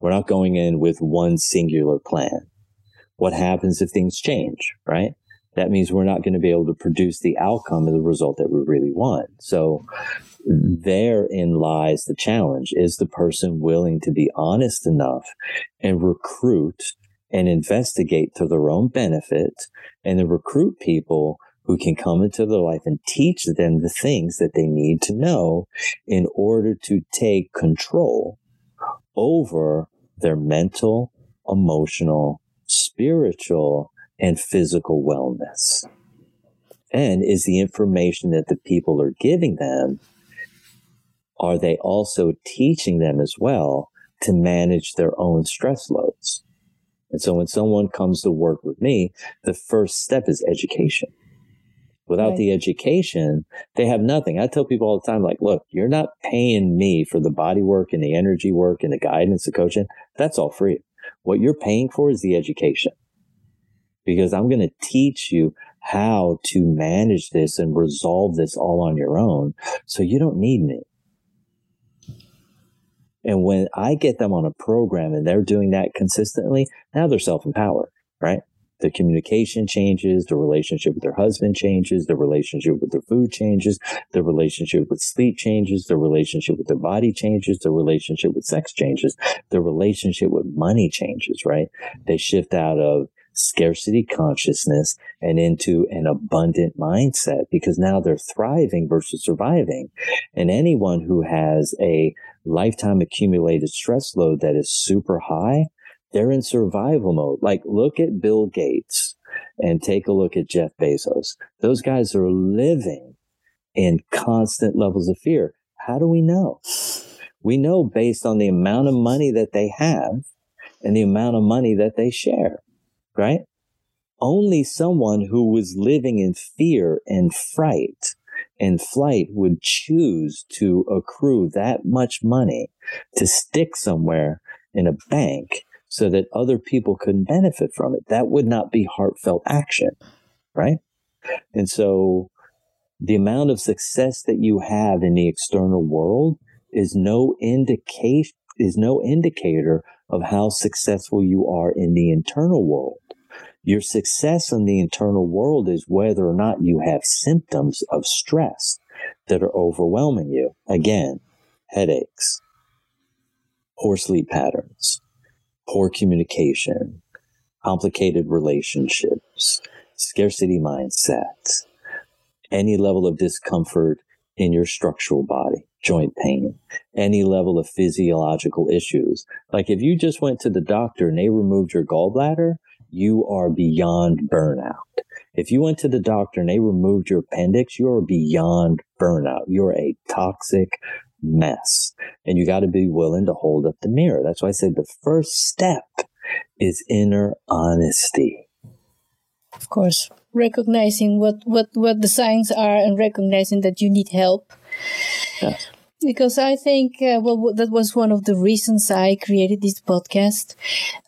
We're not going in with one singular plan. What happens if things change, right? That means we're not going to be able to produce the outcome of the result that we really want. So therein lies the challenge. Is the person willing to be honest enough and recruit and investigate to their own benefit and then recruit people who can come into their life and teach them the things that they need to know in order to take control over their mental, emotional, spiritual, and physical wellness. And is the information that the people are giving them are they also teaching them as well to manage their own stress loads? And so when someone comes to work with me, the first step is education. Without right. the education, they have nothing. I tell people all the time, like, look, you're not paying me for the body work and the energy work and the guidance, the coaching. That's all free. What you're paying for is the education because I'm going to teach you how to manage this and resolve this all on your own. So you don't need me. And when I get them on a program and they're doing that consistently, now they're self empowered, right? The communication changes, the relationship with their husband changes, the relationship with their food changes, the relationship with sleep changes, the relationship with their body changes, the relationship with sex changes, the relationship with money changes, right? They shift out of scarcity consciousness and into an abundant mindset because now they're thriving versus surviving. And anyone who has a lifetime accumulated stress load that is super high, they're in survival mode. Like look at Bill Gates and take a look at Jeff Bezos. Those guys are living in constant levels of fear. How do we know? We know based on the amount of money that they have and the amount of money that they share right? Only someone who was living in fear and fright and flight would choose to accrue that much money to stick somewhere in a bank so that other people could benefit from it. That would not be heartfelt action, right? And so the amount of success that you have in the external world is no indication is no indicator of how successful you are in the internal world. Your success in the internal world is whether or not you have symptoms of stress that are overwhelming you. Again, headaches, poor sleep patterns, poor communication, complicated relationships, scarcity mindset, any level of discomfort in your structural body, joint pain, any level of physiological issues. Like if you just went to the doctor and they removed your gallbladder, you are beyond burnout. If you went to the doctor and they removed your appendix, you are beyond burnout. You're a toxic mess. And you got to be willing to hold up the mirror. That's why I said the first step is inner honesty. Of course, recognizing what, what, what the signs are and recognizing that you need help. Yes. Because I think, uh, well, that was one of the reasons I created this podcast.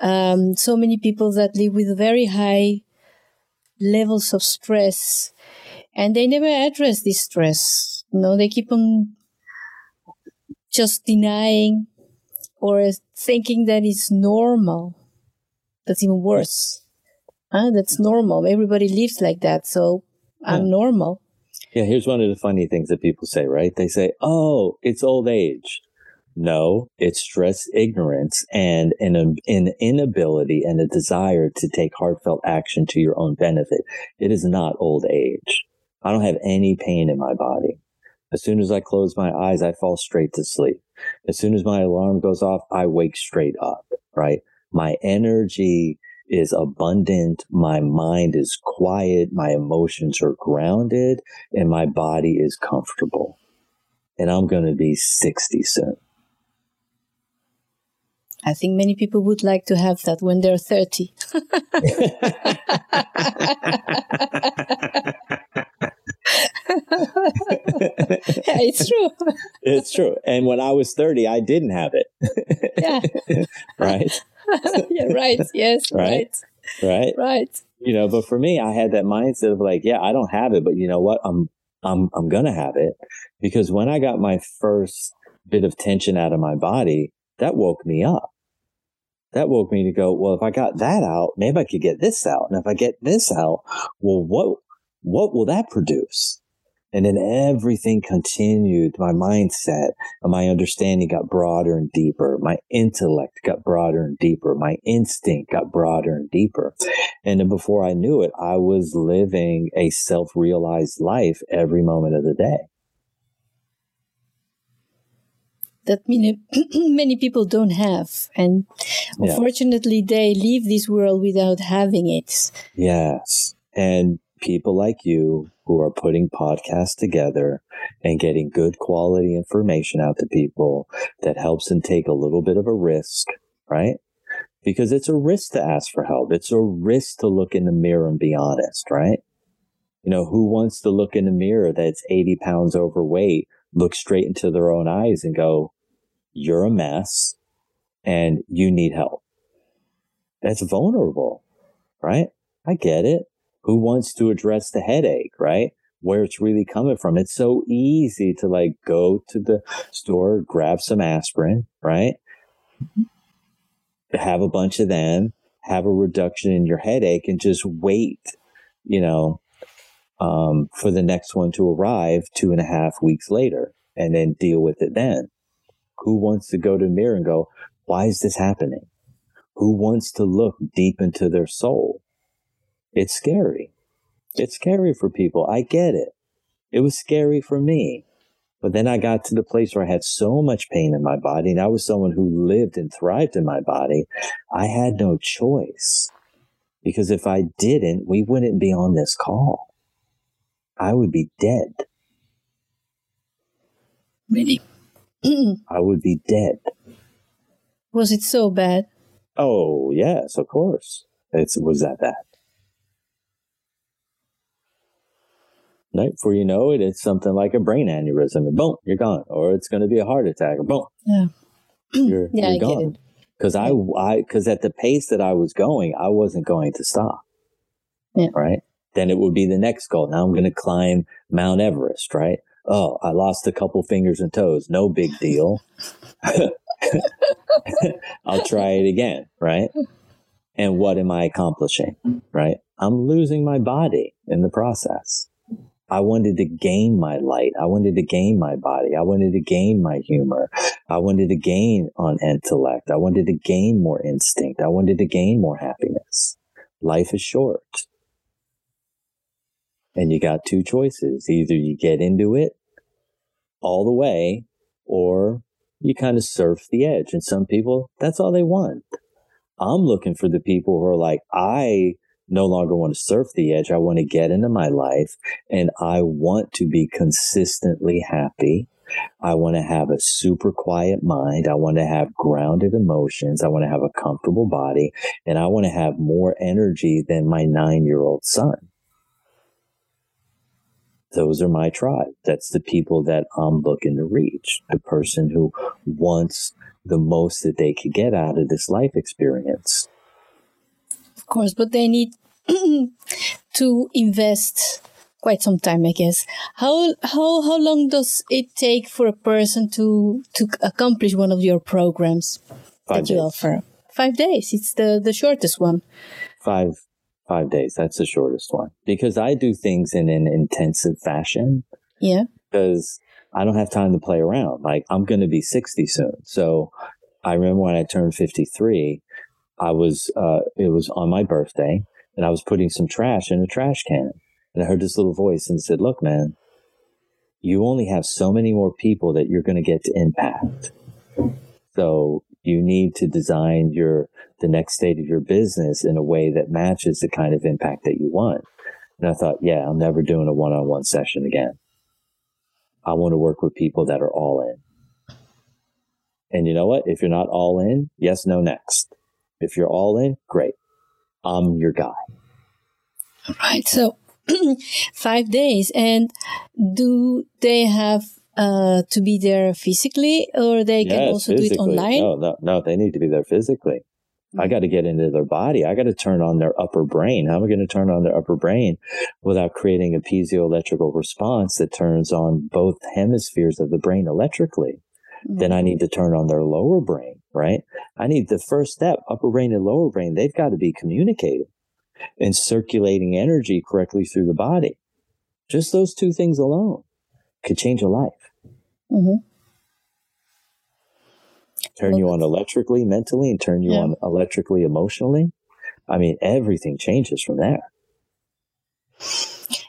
Um, so many people that live with very high levels of stress and they never address this stress. You know, they keep on just denying or thinking that it's normal. That's even worse. Huh? That's normal. Everybody lives like that. So I'm yeah. normal. Yeah, here's one of the funny things that people say, right? They say, oh, it's old age. No, it's stress ignorance and an, an inability and a desire to take heartfelt action to your own benefit. It is not old age. I don't have any pain in my body. As soon as I close my eyes, I fall straight to sleep. As soon as my alarm goes off, I wake straight up, right? My energy is abundant. My mind is quiet. My emotions are grounded and my body is comfortable. And I'm going to be 60 soon. I think many people would like to have that when they're 30. yeah, it's true. it's true. And when I was 30, I didn't have it. yeah. right? yeah, right. Yes, right. right. Right. Right. You know, but for me, I had that mindset of like, yeah, I don't have it, but you know what? I'm I'm I'm gonna have it. Because when I got my first bit of tension out of my body, that woke me up that woke me to go, well, if I got that out, maybe I could get this out. And if I get this out, well, what, what will that produce? And then everything continued. My mindset and my understanding got broader and deeper. My intellect got broader and deeper. My instinct got broader and deeper. And then before I knew it, I was living a self realized life every moment of the day that many, many people don't have. And yeah. unfortunately, they leave this world without having it. Yes. And people like you who are putting podcasts together and getting good quality information out to people that helps them take a little bit of a risk, right? Because it's a risk to ask for help. It's a risk to look in the mirror and be honest, right? You know, who wants to look in the mirror that's 80 pounds overweight, look straight into their own eyes and go, you're a mess and you need help. That's vulnerable, right? I get it. Who wants to address the headache, right? Where it's really coming from. It's so easy to like go to the store, grab some aspirin, right? Have a bunch of them, have a reduction in your headache and just wait, you know, um, for the next one to arrive two and a half weeks later and then deal with it then. Who wants to go to the mirror and go, why is this happening? Who wants to look deep into their soul? It's scary. It's scary for people. I get it. It was scary for me. But then I got to the place where I had so much pain in my body, and I was someone who lived and thrived in my body. I had no choice. Because if I didn't, we wouldn't be on this call. I would be dead. Really? I would be dead. Was it so bad? Oh, yes, of course. It was that bad. Right before you know it, it's something like a brain aneurysm, and boom, you're gone. Or it's going to be a heart attack, or boom, yeah, you're, yeah, you're gone. Because I, I, because at the pace that I was going, I wasn't going to stop. Yeah. Right. Then it would be the next goal. Now I'm going to climb Mount Everest. Right oh, I lost a couple fingers and toes. No big deal. I'll try it again, right? And what am I accomplishing? Right? I'm losing my body in the process. I wanted to gain my light. I wanted to gain my body. I wanted to gain my humor. I wanted to gain on intellect. I wanted to gain more instinct. I wanted to gain more happiness. Life is short. And you got two choices. Either you get into it all the way or you kind of surf the edge. And some people, that's all they want. I'm looking for the people who are like, I no longer want to surf the edge. I want to get into my life and I want to be consistently happy. I want to have a super quiet mind. I want to have grounded emotions. I want to have a comfortable body and I want to have more energy than my nine year old son. Those are my tribe. That's the people that I'm looking to reach. The person who wants the most that they could get out of this life experience. Of course, but they need to invest quite some time, I guess. How how how long does it take for a person to to accomplish one of your programs Five that days. you offer? Five days. It's the the shortest one. Five five days. That's the shortest one because I do things in an intensive fashion. Yeah. Because I don't have time to play around. Like I'm going to be 60 soon. So I remember when I turned 53, I was, uh, it was on my birthday and I was putting some trash in a trash can. And I heard this little voice and said, look, man, you only have so many more people that you're going to get to impact. So you need to design your, the next state of your business in a way that matches the kind of impact that you want. And I thought, yeah, I'm never doing a one on one session again. I want to work with people that are all in. And you know what? If you're not all in, yes, no, next. If you're all in, great. I'm your guy. All right. So five days. And do they have uh, to be there physically or they can Yes, also do it online? No, no, no, they need to be there physically. I got to get into their body. I got to turn on their upper brain. How am I going to turn on their upper brain without creating a piezoelectrical response that turns on both hemispheres of the brain electrically? Then I need to turn on their lower brain, right? I need the first step, upper brain and lower brain. They've got to be communicating and circulating energy correctly through the body. Just those two things alone could change a life. Mhm. turn you on electrically, mentally, and turn you Yeah. on electrically, emotionally. I mean, everything changes from there.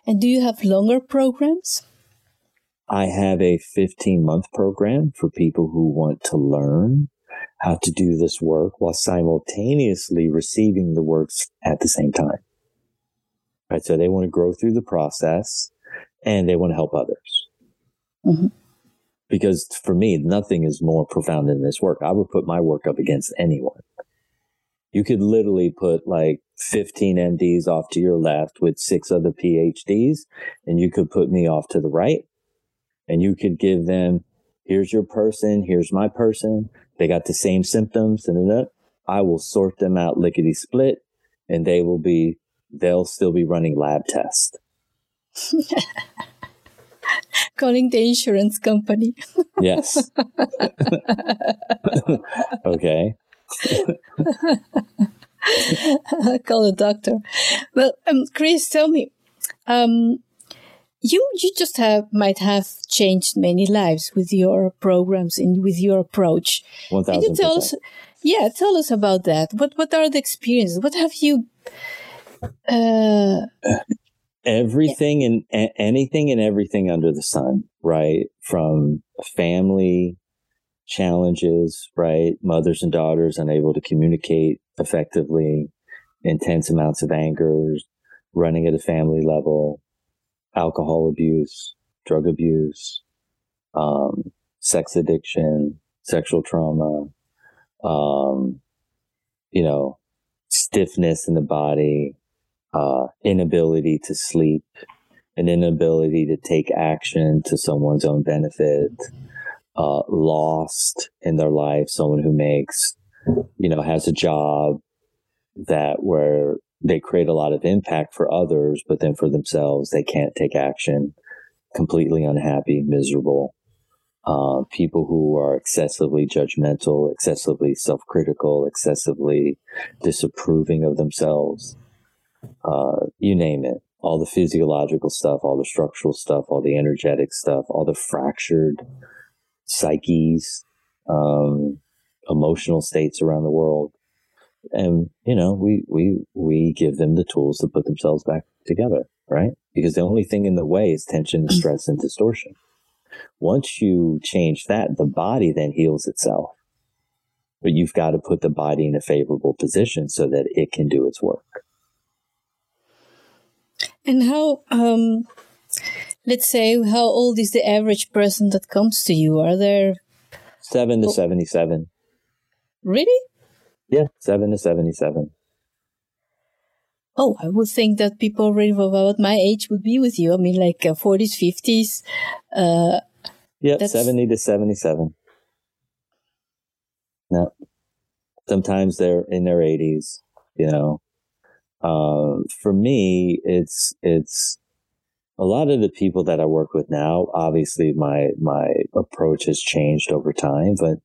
And do you have longer programs? I have a 15 month program for people who want to learn how to do this work while simultaneously receiving the works at the same time. Right. So they want to grow through the process and they want to help others. Mhm. Because for me, nothing is more profound than this work. I would put my work up against anyone. You could literally put like 15 MDs off to your left with six other PhDs, and you could put me off to the right, and you could give them, here's your person, here's my person. They got the same symptoms, and then I will sort them out lickety split, and they will be, they'll still be running lab tests. Calling the insurance company. Yes. okay. Call a doctor. Well, um, Chris, tell me, um, you you just have might have changed many lives with your programs and with your approach. One Can you thousand tell us? percent. Yeah, tell us about that. What what are the experiences? What have you? Uh, Everything and a- anything and everything under the sun, right? From family challenges, right? Mothers and daughters unable to communicate effectively, intense amounts of anger, running at a family level, alcohol abuse, drug abuse, um, sex addiction, sexual trauma, um, you know, stiffness in the body, uh, inability to sleep, an inability to take action to someone's own benefit, uh, lost in their life, someone who makes, you know, has a job that where they create a lot of impact for others, but then for themselves, they can't take action, completely unhappy, miserable. uh, people who are excessively judgmental, excessively self critical, excessively disapproving of themselves. Uh, you name it. All the physiological stuff, all the structural stuff, all the energetic stuff, all the fractured psyches, um, emotional states around the world. And, you know, we, we, we give them the tools to put themselves back together, right? Because the only thing in the way is tension, and stress, and distortion. Once you change that, the body then heals itself. But you've got to put the body in a favorable position so that it can do its work. And how, um, let's say, how old is the average person that comes to you? Are there seven to oh. 77? Really? Yeah, seven to 77. Oh, I would think that people already about my age would be with you. I mean, like uh, 40s, 50s. Uh, yeah, 70 to 77. Yeah. Sometimes they're in their 80s, you know. Um, for me, it's, it's, a lot of the people that I work with now, obviously my, my approach has changed over time, but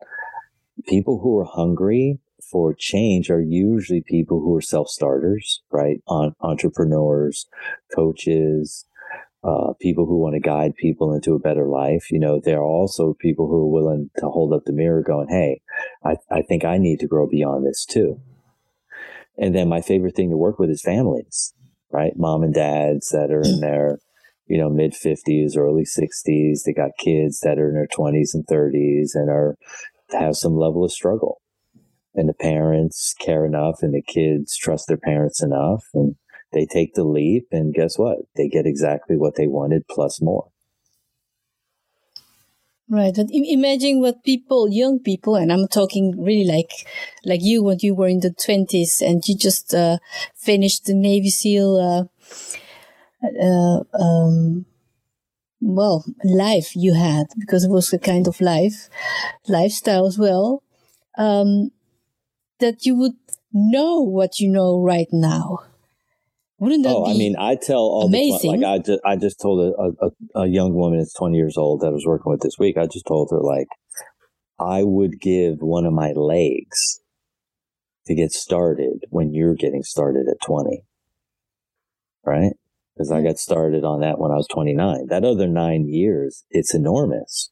people who are hungry for change are usually people who are self starters, right? On entrepreneurs, coaches, uh, people who want to guide people into a better life. You know, there are also people who are willing to hold up the mirror going, Hey, I, I think I need to grow beyond this too. And then my favorite thing to work with is families, right? Mom and dads that are in their, you know, mid 50s, early 60s. They got kids that are in their 20s and 30s and are have some level of struggle and the parents care enough and the kids trust their parents enough and they take the leap and guess what? They get exactly what they wanted plus more. Right and imagine what people young people and i'm talking really like like you when you were in the 20s and you just uh, finished the navy seal uh, uh, um, well life you had because it was a kind of life lifestyle as well. Um, that you would know what you know right now. Wouldn't that oh, I mean, I tell all amazing? The, like I just, I just told a, a, a young woman that's 20 years old that I was working with this week. I just told her like, I would give one of my legs to get started when you're getting started at 20. Right? Because I mm. got started on that when I was 29. That other nine years, it's enormous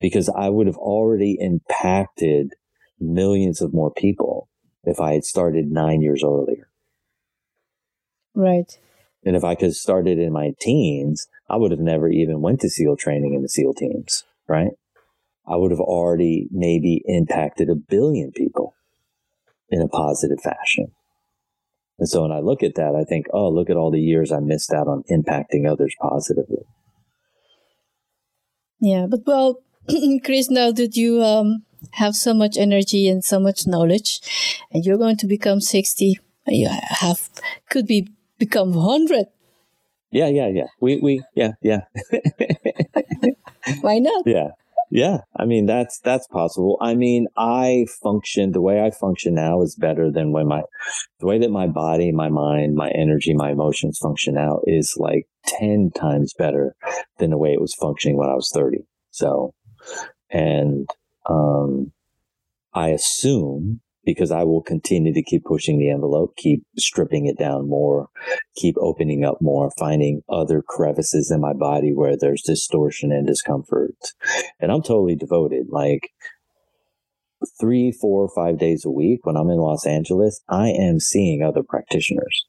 because I would have already impacted millions of more people if I had started nine years earlier. Right. And if I could have started in my teens, I would have never even went to SEAL training in the SEAL teams, right? I would have already maybe impacted a billion people in a positive fashion. And so when I look at that, I think, oh, look at all the years I missed out on impacting others positively. Yeah, but well, Chris, now that you um, have so much energy and so much knowledge, and you're going to become 60. You have could be become 100. Yeah, yeah, yeah. We, we, yeah, yeah. Why not? Yeah. Yeah, I mean that's that's possible. I mean, I function the way I function now is better than when my the way that my body, my mind, my energy, my emotions function now is like 10 times better than the way it was functioning when I was 30. So, and um, I assume because I will continue to keep pushing the envelope, keep stripping it down more, keep opening up more, finding other crevices in my body where there's distortion and discomfort. And I'm totally devoted. Like three, four, five days a week when I'm in Los Angeles, I am seeing other practitioners.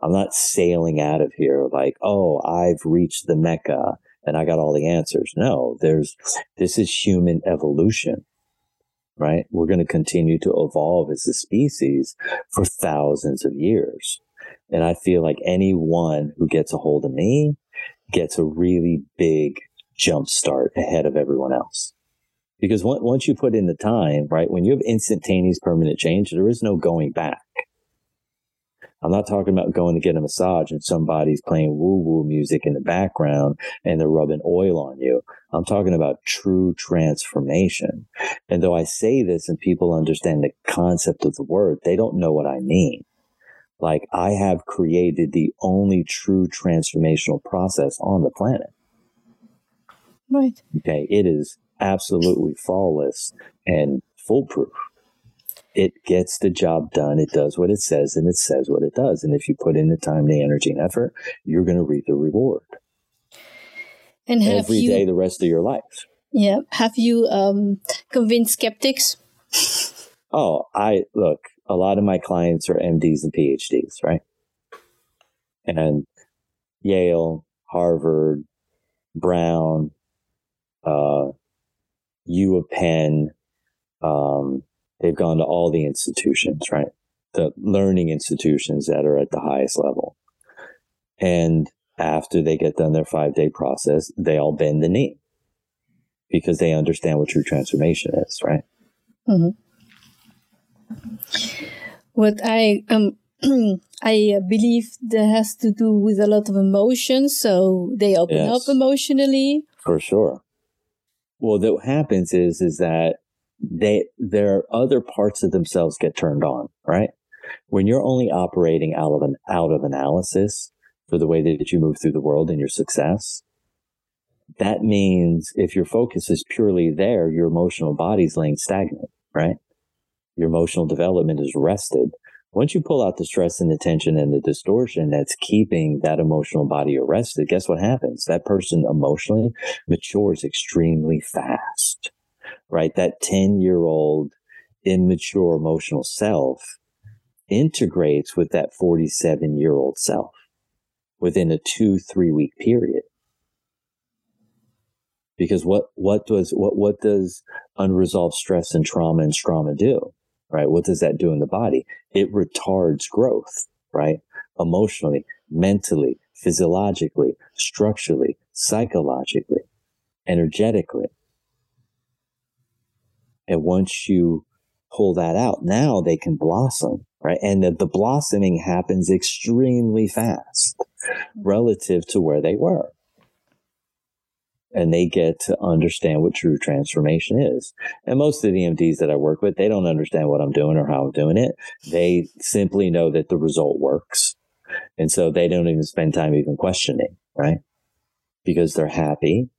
I'm not sailing out of here like, oh, I've reached the Mecca and I got all the answers. No, there's, this is human evolution, right? We're going to continue to evolve as a species for thousands of years. And I feel like anyone who gets a hold of me gets a really big jump start ahead of everyone else. Because once you put in the time, right, when you have instantaneous permanent change, there is no going back. I'm not talking about going to get a massage and somebody's playing woo woo music in the background and they're rubbing oil on you. I'm talking about true transformation. And though I say this and people understand the concept of the word, they don't know what I mean. Like I have created the only true transformational process on the planet. Right. Okay. It is absolutely flawless and foolproof. It gets the job done. It does what it says and it says what it does. And if you put in the time, the energy, and effort, you're going to reap the reward. And every you, day the rest of your life. Yeah. Have you um, convinced skeptics? Oh, I look, a lot of my clients are MDs and PhDs, right? And Yale, Harvard, Brown, uh, U of Penn, um, they've gone to all the institutions, right? The learning institutions that are at the highest level. And after they get done their five day process, they all bend the knee because they understand what true transformation is, right? Mm-hmm. What I um I believe that has to do with a lot of emotions, so they open yes. up emotionally. For sure. Well, what happens is is that they their other parts of themselves get turned on, right? When you're only operating out of an out of analysis for the way that you move through the world and your success, that means if your focus is purely there, your emotional body's laying stagnant, right? Your emotional development is rested. Once you pull out the stress and the tension and the distortion that's keeping that emotional body arrested, guess what happens? That person emotionally matures extremely fast, right? That 10 year old immature emotional self integrates with that 47 year old self within a two, three week period. Because what what does what what does unresolved stress and trauma and trauma do right? What does that do in the body? It retards growth right? Emotionally mentally physiologically structurally psychologically energetically and once you pull that out now they can blossom right and the, the blossoming happens extremely fast mm-hmm. relative to where they were and they get to understand what true transformation is. And most of the MDs that I work with, they don't understand what I'm doing or how I'm doing it. They simply know that the result works. And so they don't even spend time even questioning, right? Because they're happy.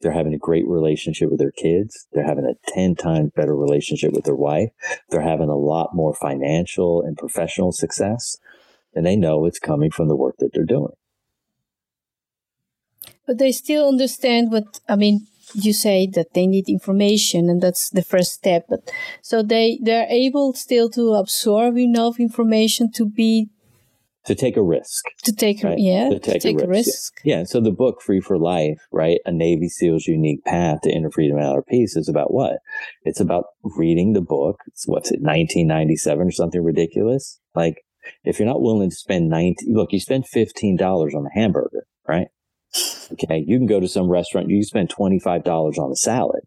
They're having a great relationship with their kids. They're having a 10 times better relationship with their wife. They're having a lot more financial and professional success. And they know it's coming from the work that they're doing but they still understand what I mean. You say that they need information, and that's the first step. But so they they're able still to absorb enough information to be to take a risk. To take, right? yeah, to take, to take a, risk. risk. Yeah. yeah. So the book Free for Life, right? A Navy SEAL's unique path to inner freedom and outer peace is about what? It's about reading the book. It's what's it, 1997 or something ridiculous? Like if you're not willing to spend 19, look, you spend $15 on a hamburger, right? Okay. You can go to some restaurant, you can spend $25 on a salad.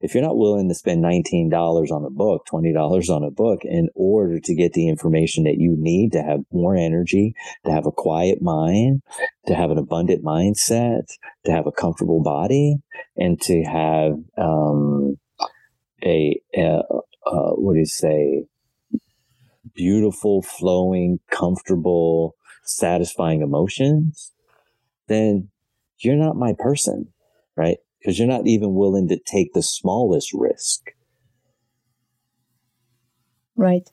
If you're not willing to spend $19 on a book, $20 on a book in order to get the information that you need to have more energy, to have a quiet mind, to have an abundant mindset, to have a comfortable body, and to have um, a, a, a, what do you say, beautiful, flowing, comfortable, satisfying emotions, then you're not my person, right? Because you're not even willing to take the smallest risk. Right.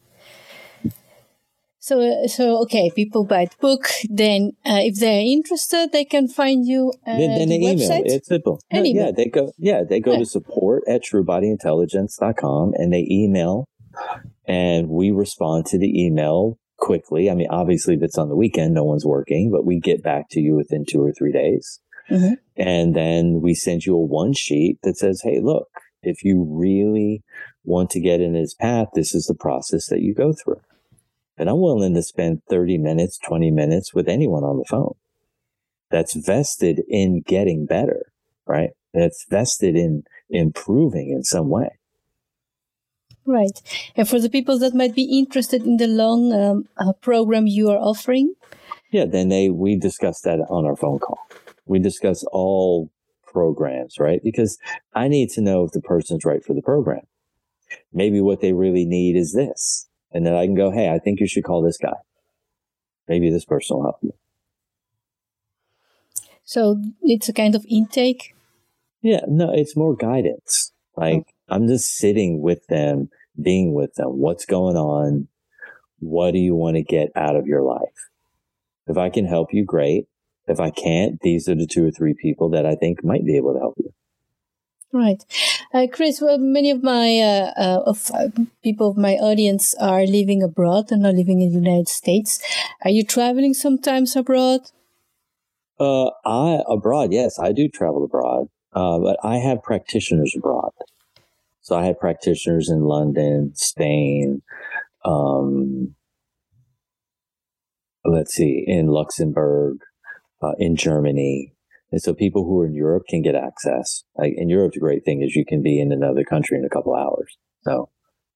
So, so okay, people buy the book. Then, uh, if they're interested, they can find you. Uh, then, then the they website? email. It's simple. No, yeah, they go. Yeah, they go yeah. to support at truebodyintelligence.com and they email, and we respond to the email quickly. I mean, obviously, if it's on the weekend, no one's working, but we get back to you within two or three days. Mm-hmm. And then we send you a one sheet that says, Hey, look, if you really want to get in his path, this is the process that you go through. And I'm willing to spend 30 minutes, 20 minutes with anyone on the phone that's vested in getting better, right? That's vested in improving in some way. Right. And for the people that might be interested in the long um, uh, program you are offering? Yeah, then they we discuss that on our phone call we discuss all programs, right? Because I need to know if the person's right for the program. Maybe what they really need is this. And then I can go, Hey, I think you should call this guy. Maybe this person will help you. So it's a kind of intake. Yeah, no, it's more guidance. Like. I'm just sitting with them, being with them. What's going on? What do you want to get out of your life? If I can help you, great. If I can't, these are the two or three people that I think might be able to help you. Right, uh, Chris. Well, many of my uh, uh, of uh, people of my audience are living abroad and are living in the United States. Are you traveling sometimes abroad? Uh, I abroad, yes, I do travel abroad, uh, but I have practitioners abroad. So I have practitioners in London, Spain, um, let's see, in Luxembourg, uh, in Germany. And so people who are in Europe can get access. Like in Europe, the great thing is you can be in another country in a couple hours. So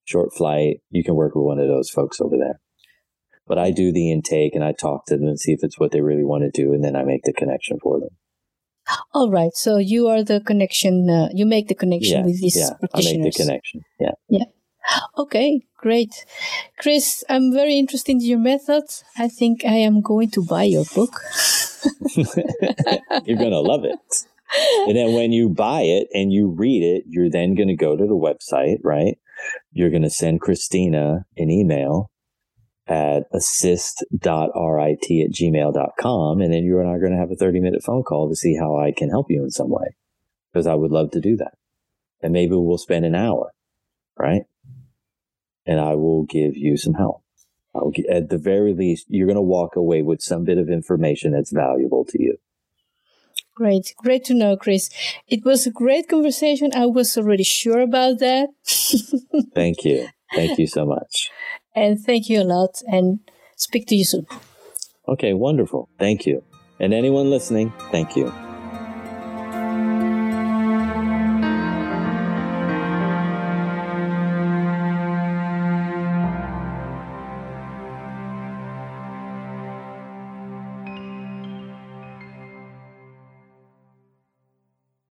short flight, you can work with one of those folks over there. But I do the intake and I talk to them and see if it's what they really want to do. And then I make the connection for them. All right. So you are the connection, uh, you make the connection yeah, with these yeah, practitioners. I make the connection. Yeah. Yeah. Okay, great. Chris, I'm very interested in your method. I think I am going to buy your book. You're going to love it. And then when you buy it and you read it, you're then going to go to the website, right? You're going to send Christina an email at assist.rit at gmail.com. And then you and I are going to have a 30 minute phone call to see how I can help you in some way because I would love to do that. And maybe we'll spend an hour, right? And I will give you some help. I'll, at the very least, you're going to walk away with some bit of information that's valuable to you. Great. Great to know, Chris. It was a great conversation. I was already sure about that. thank you. Thank you so much. And thank you a lot and speak to you soon. Okay, wonderful. Thank you. And anyone listening, thank you.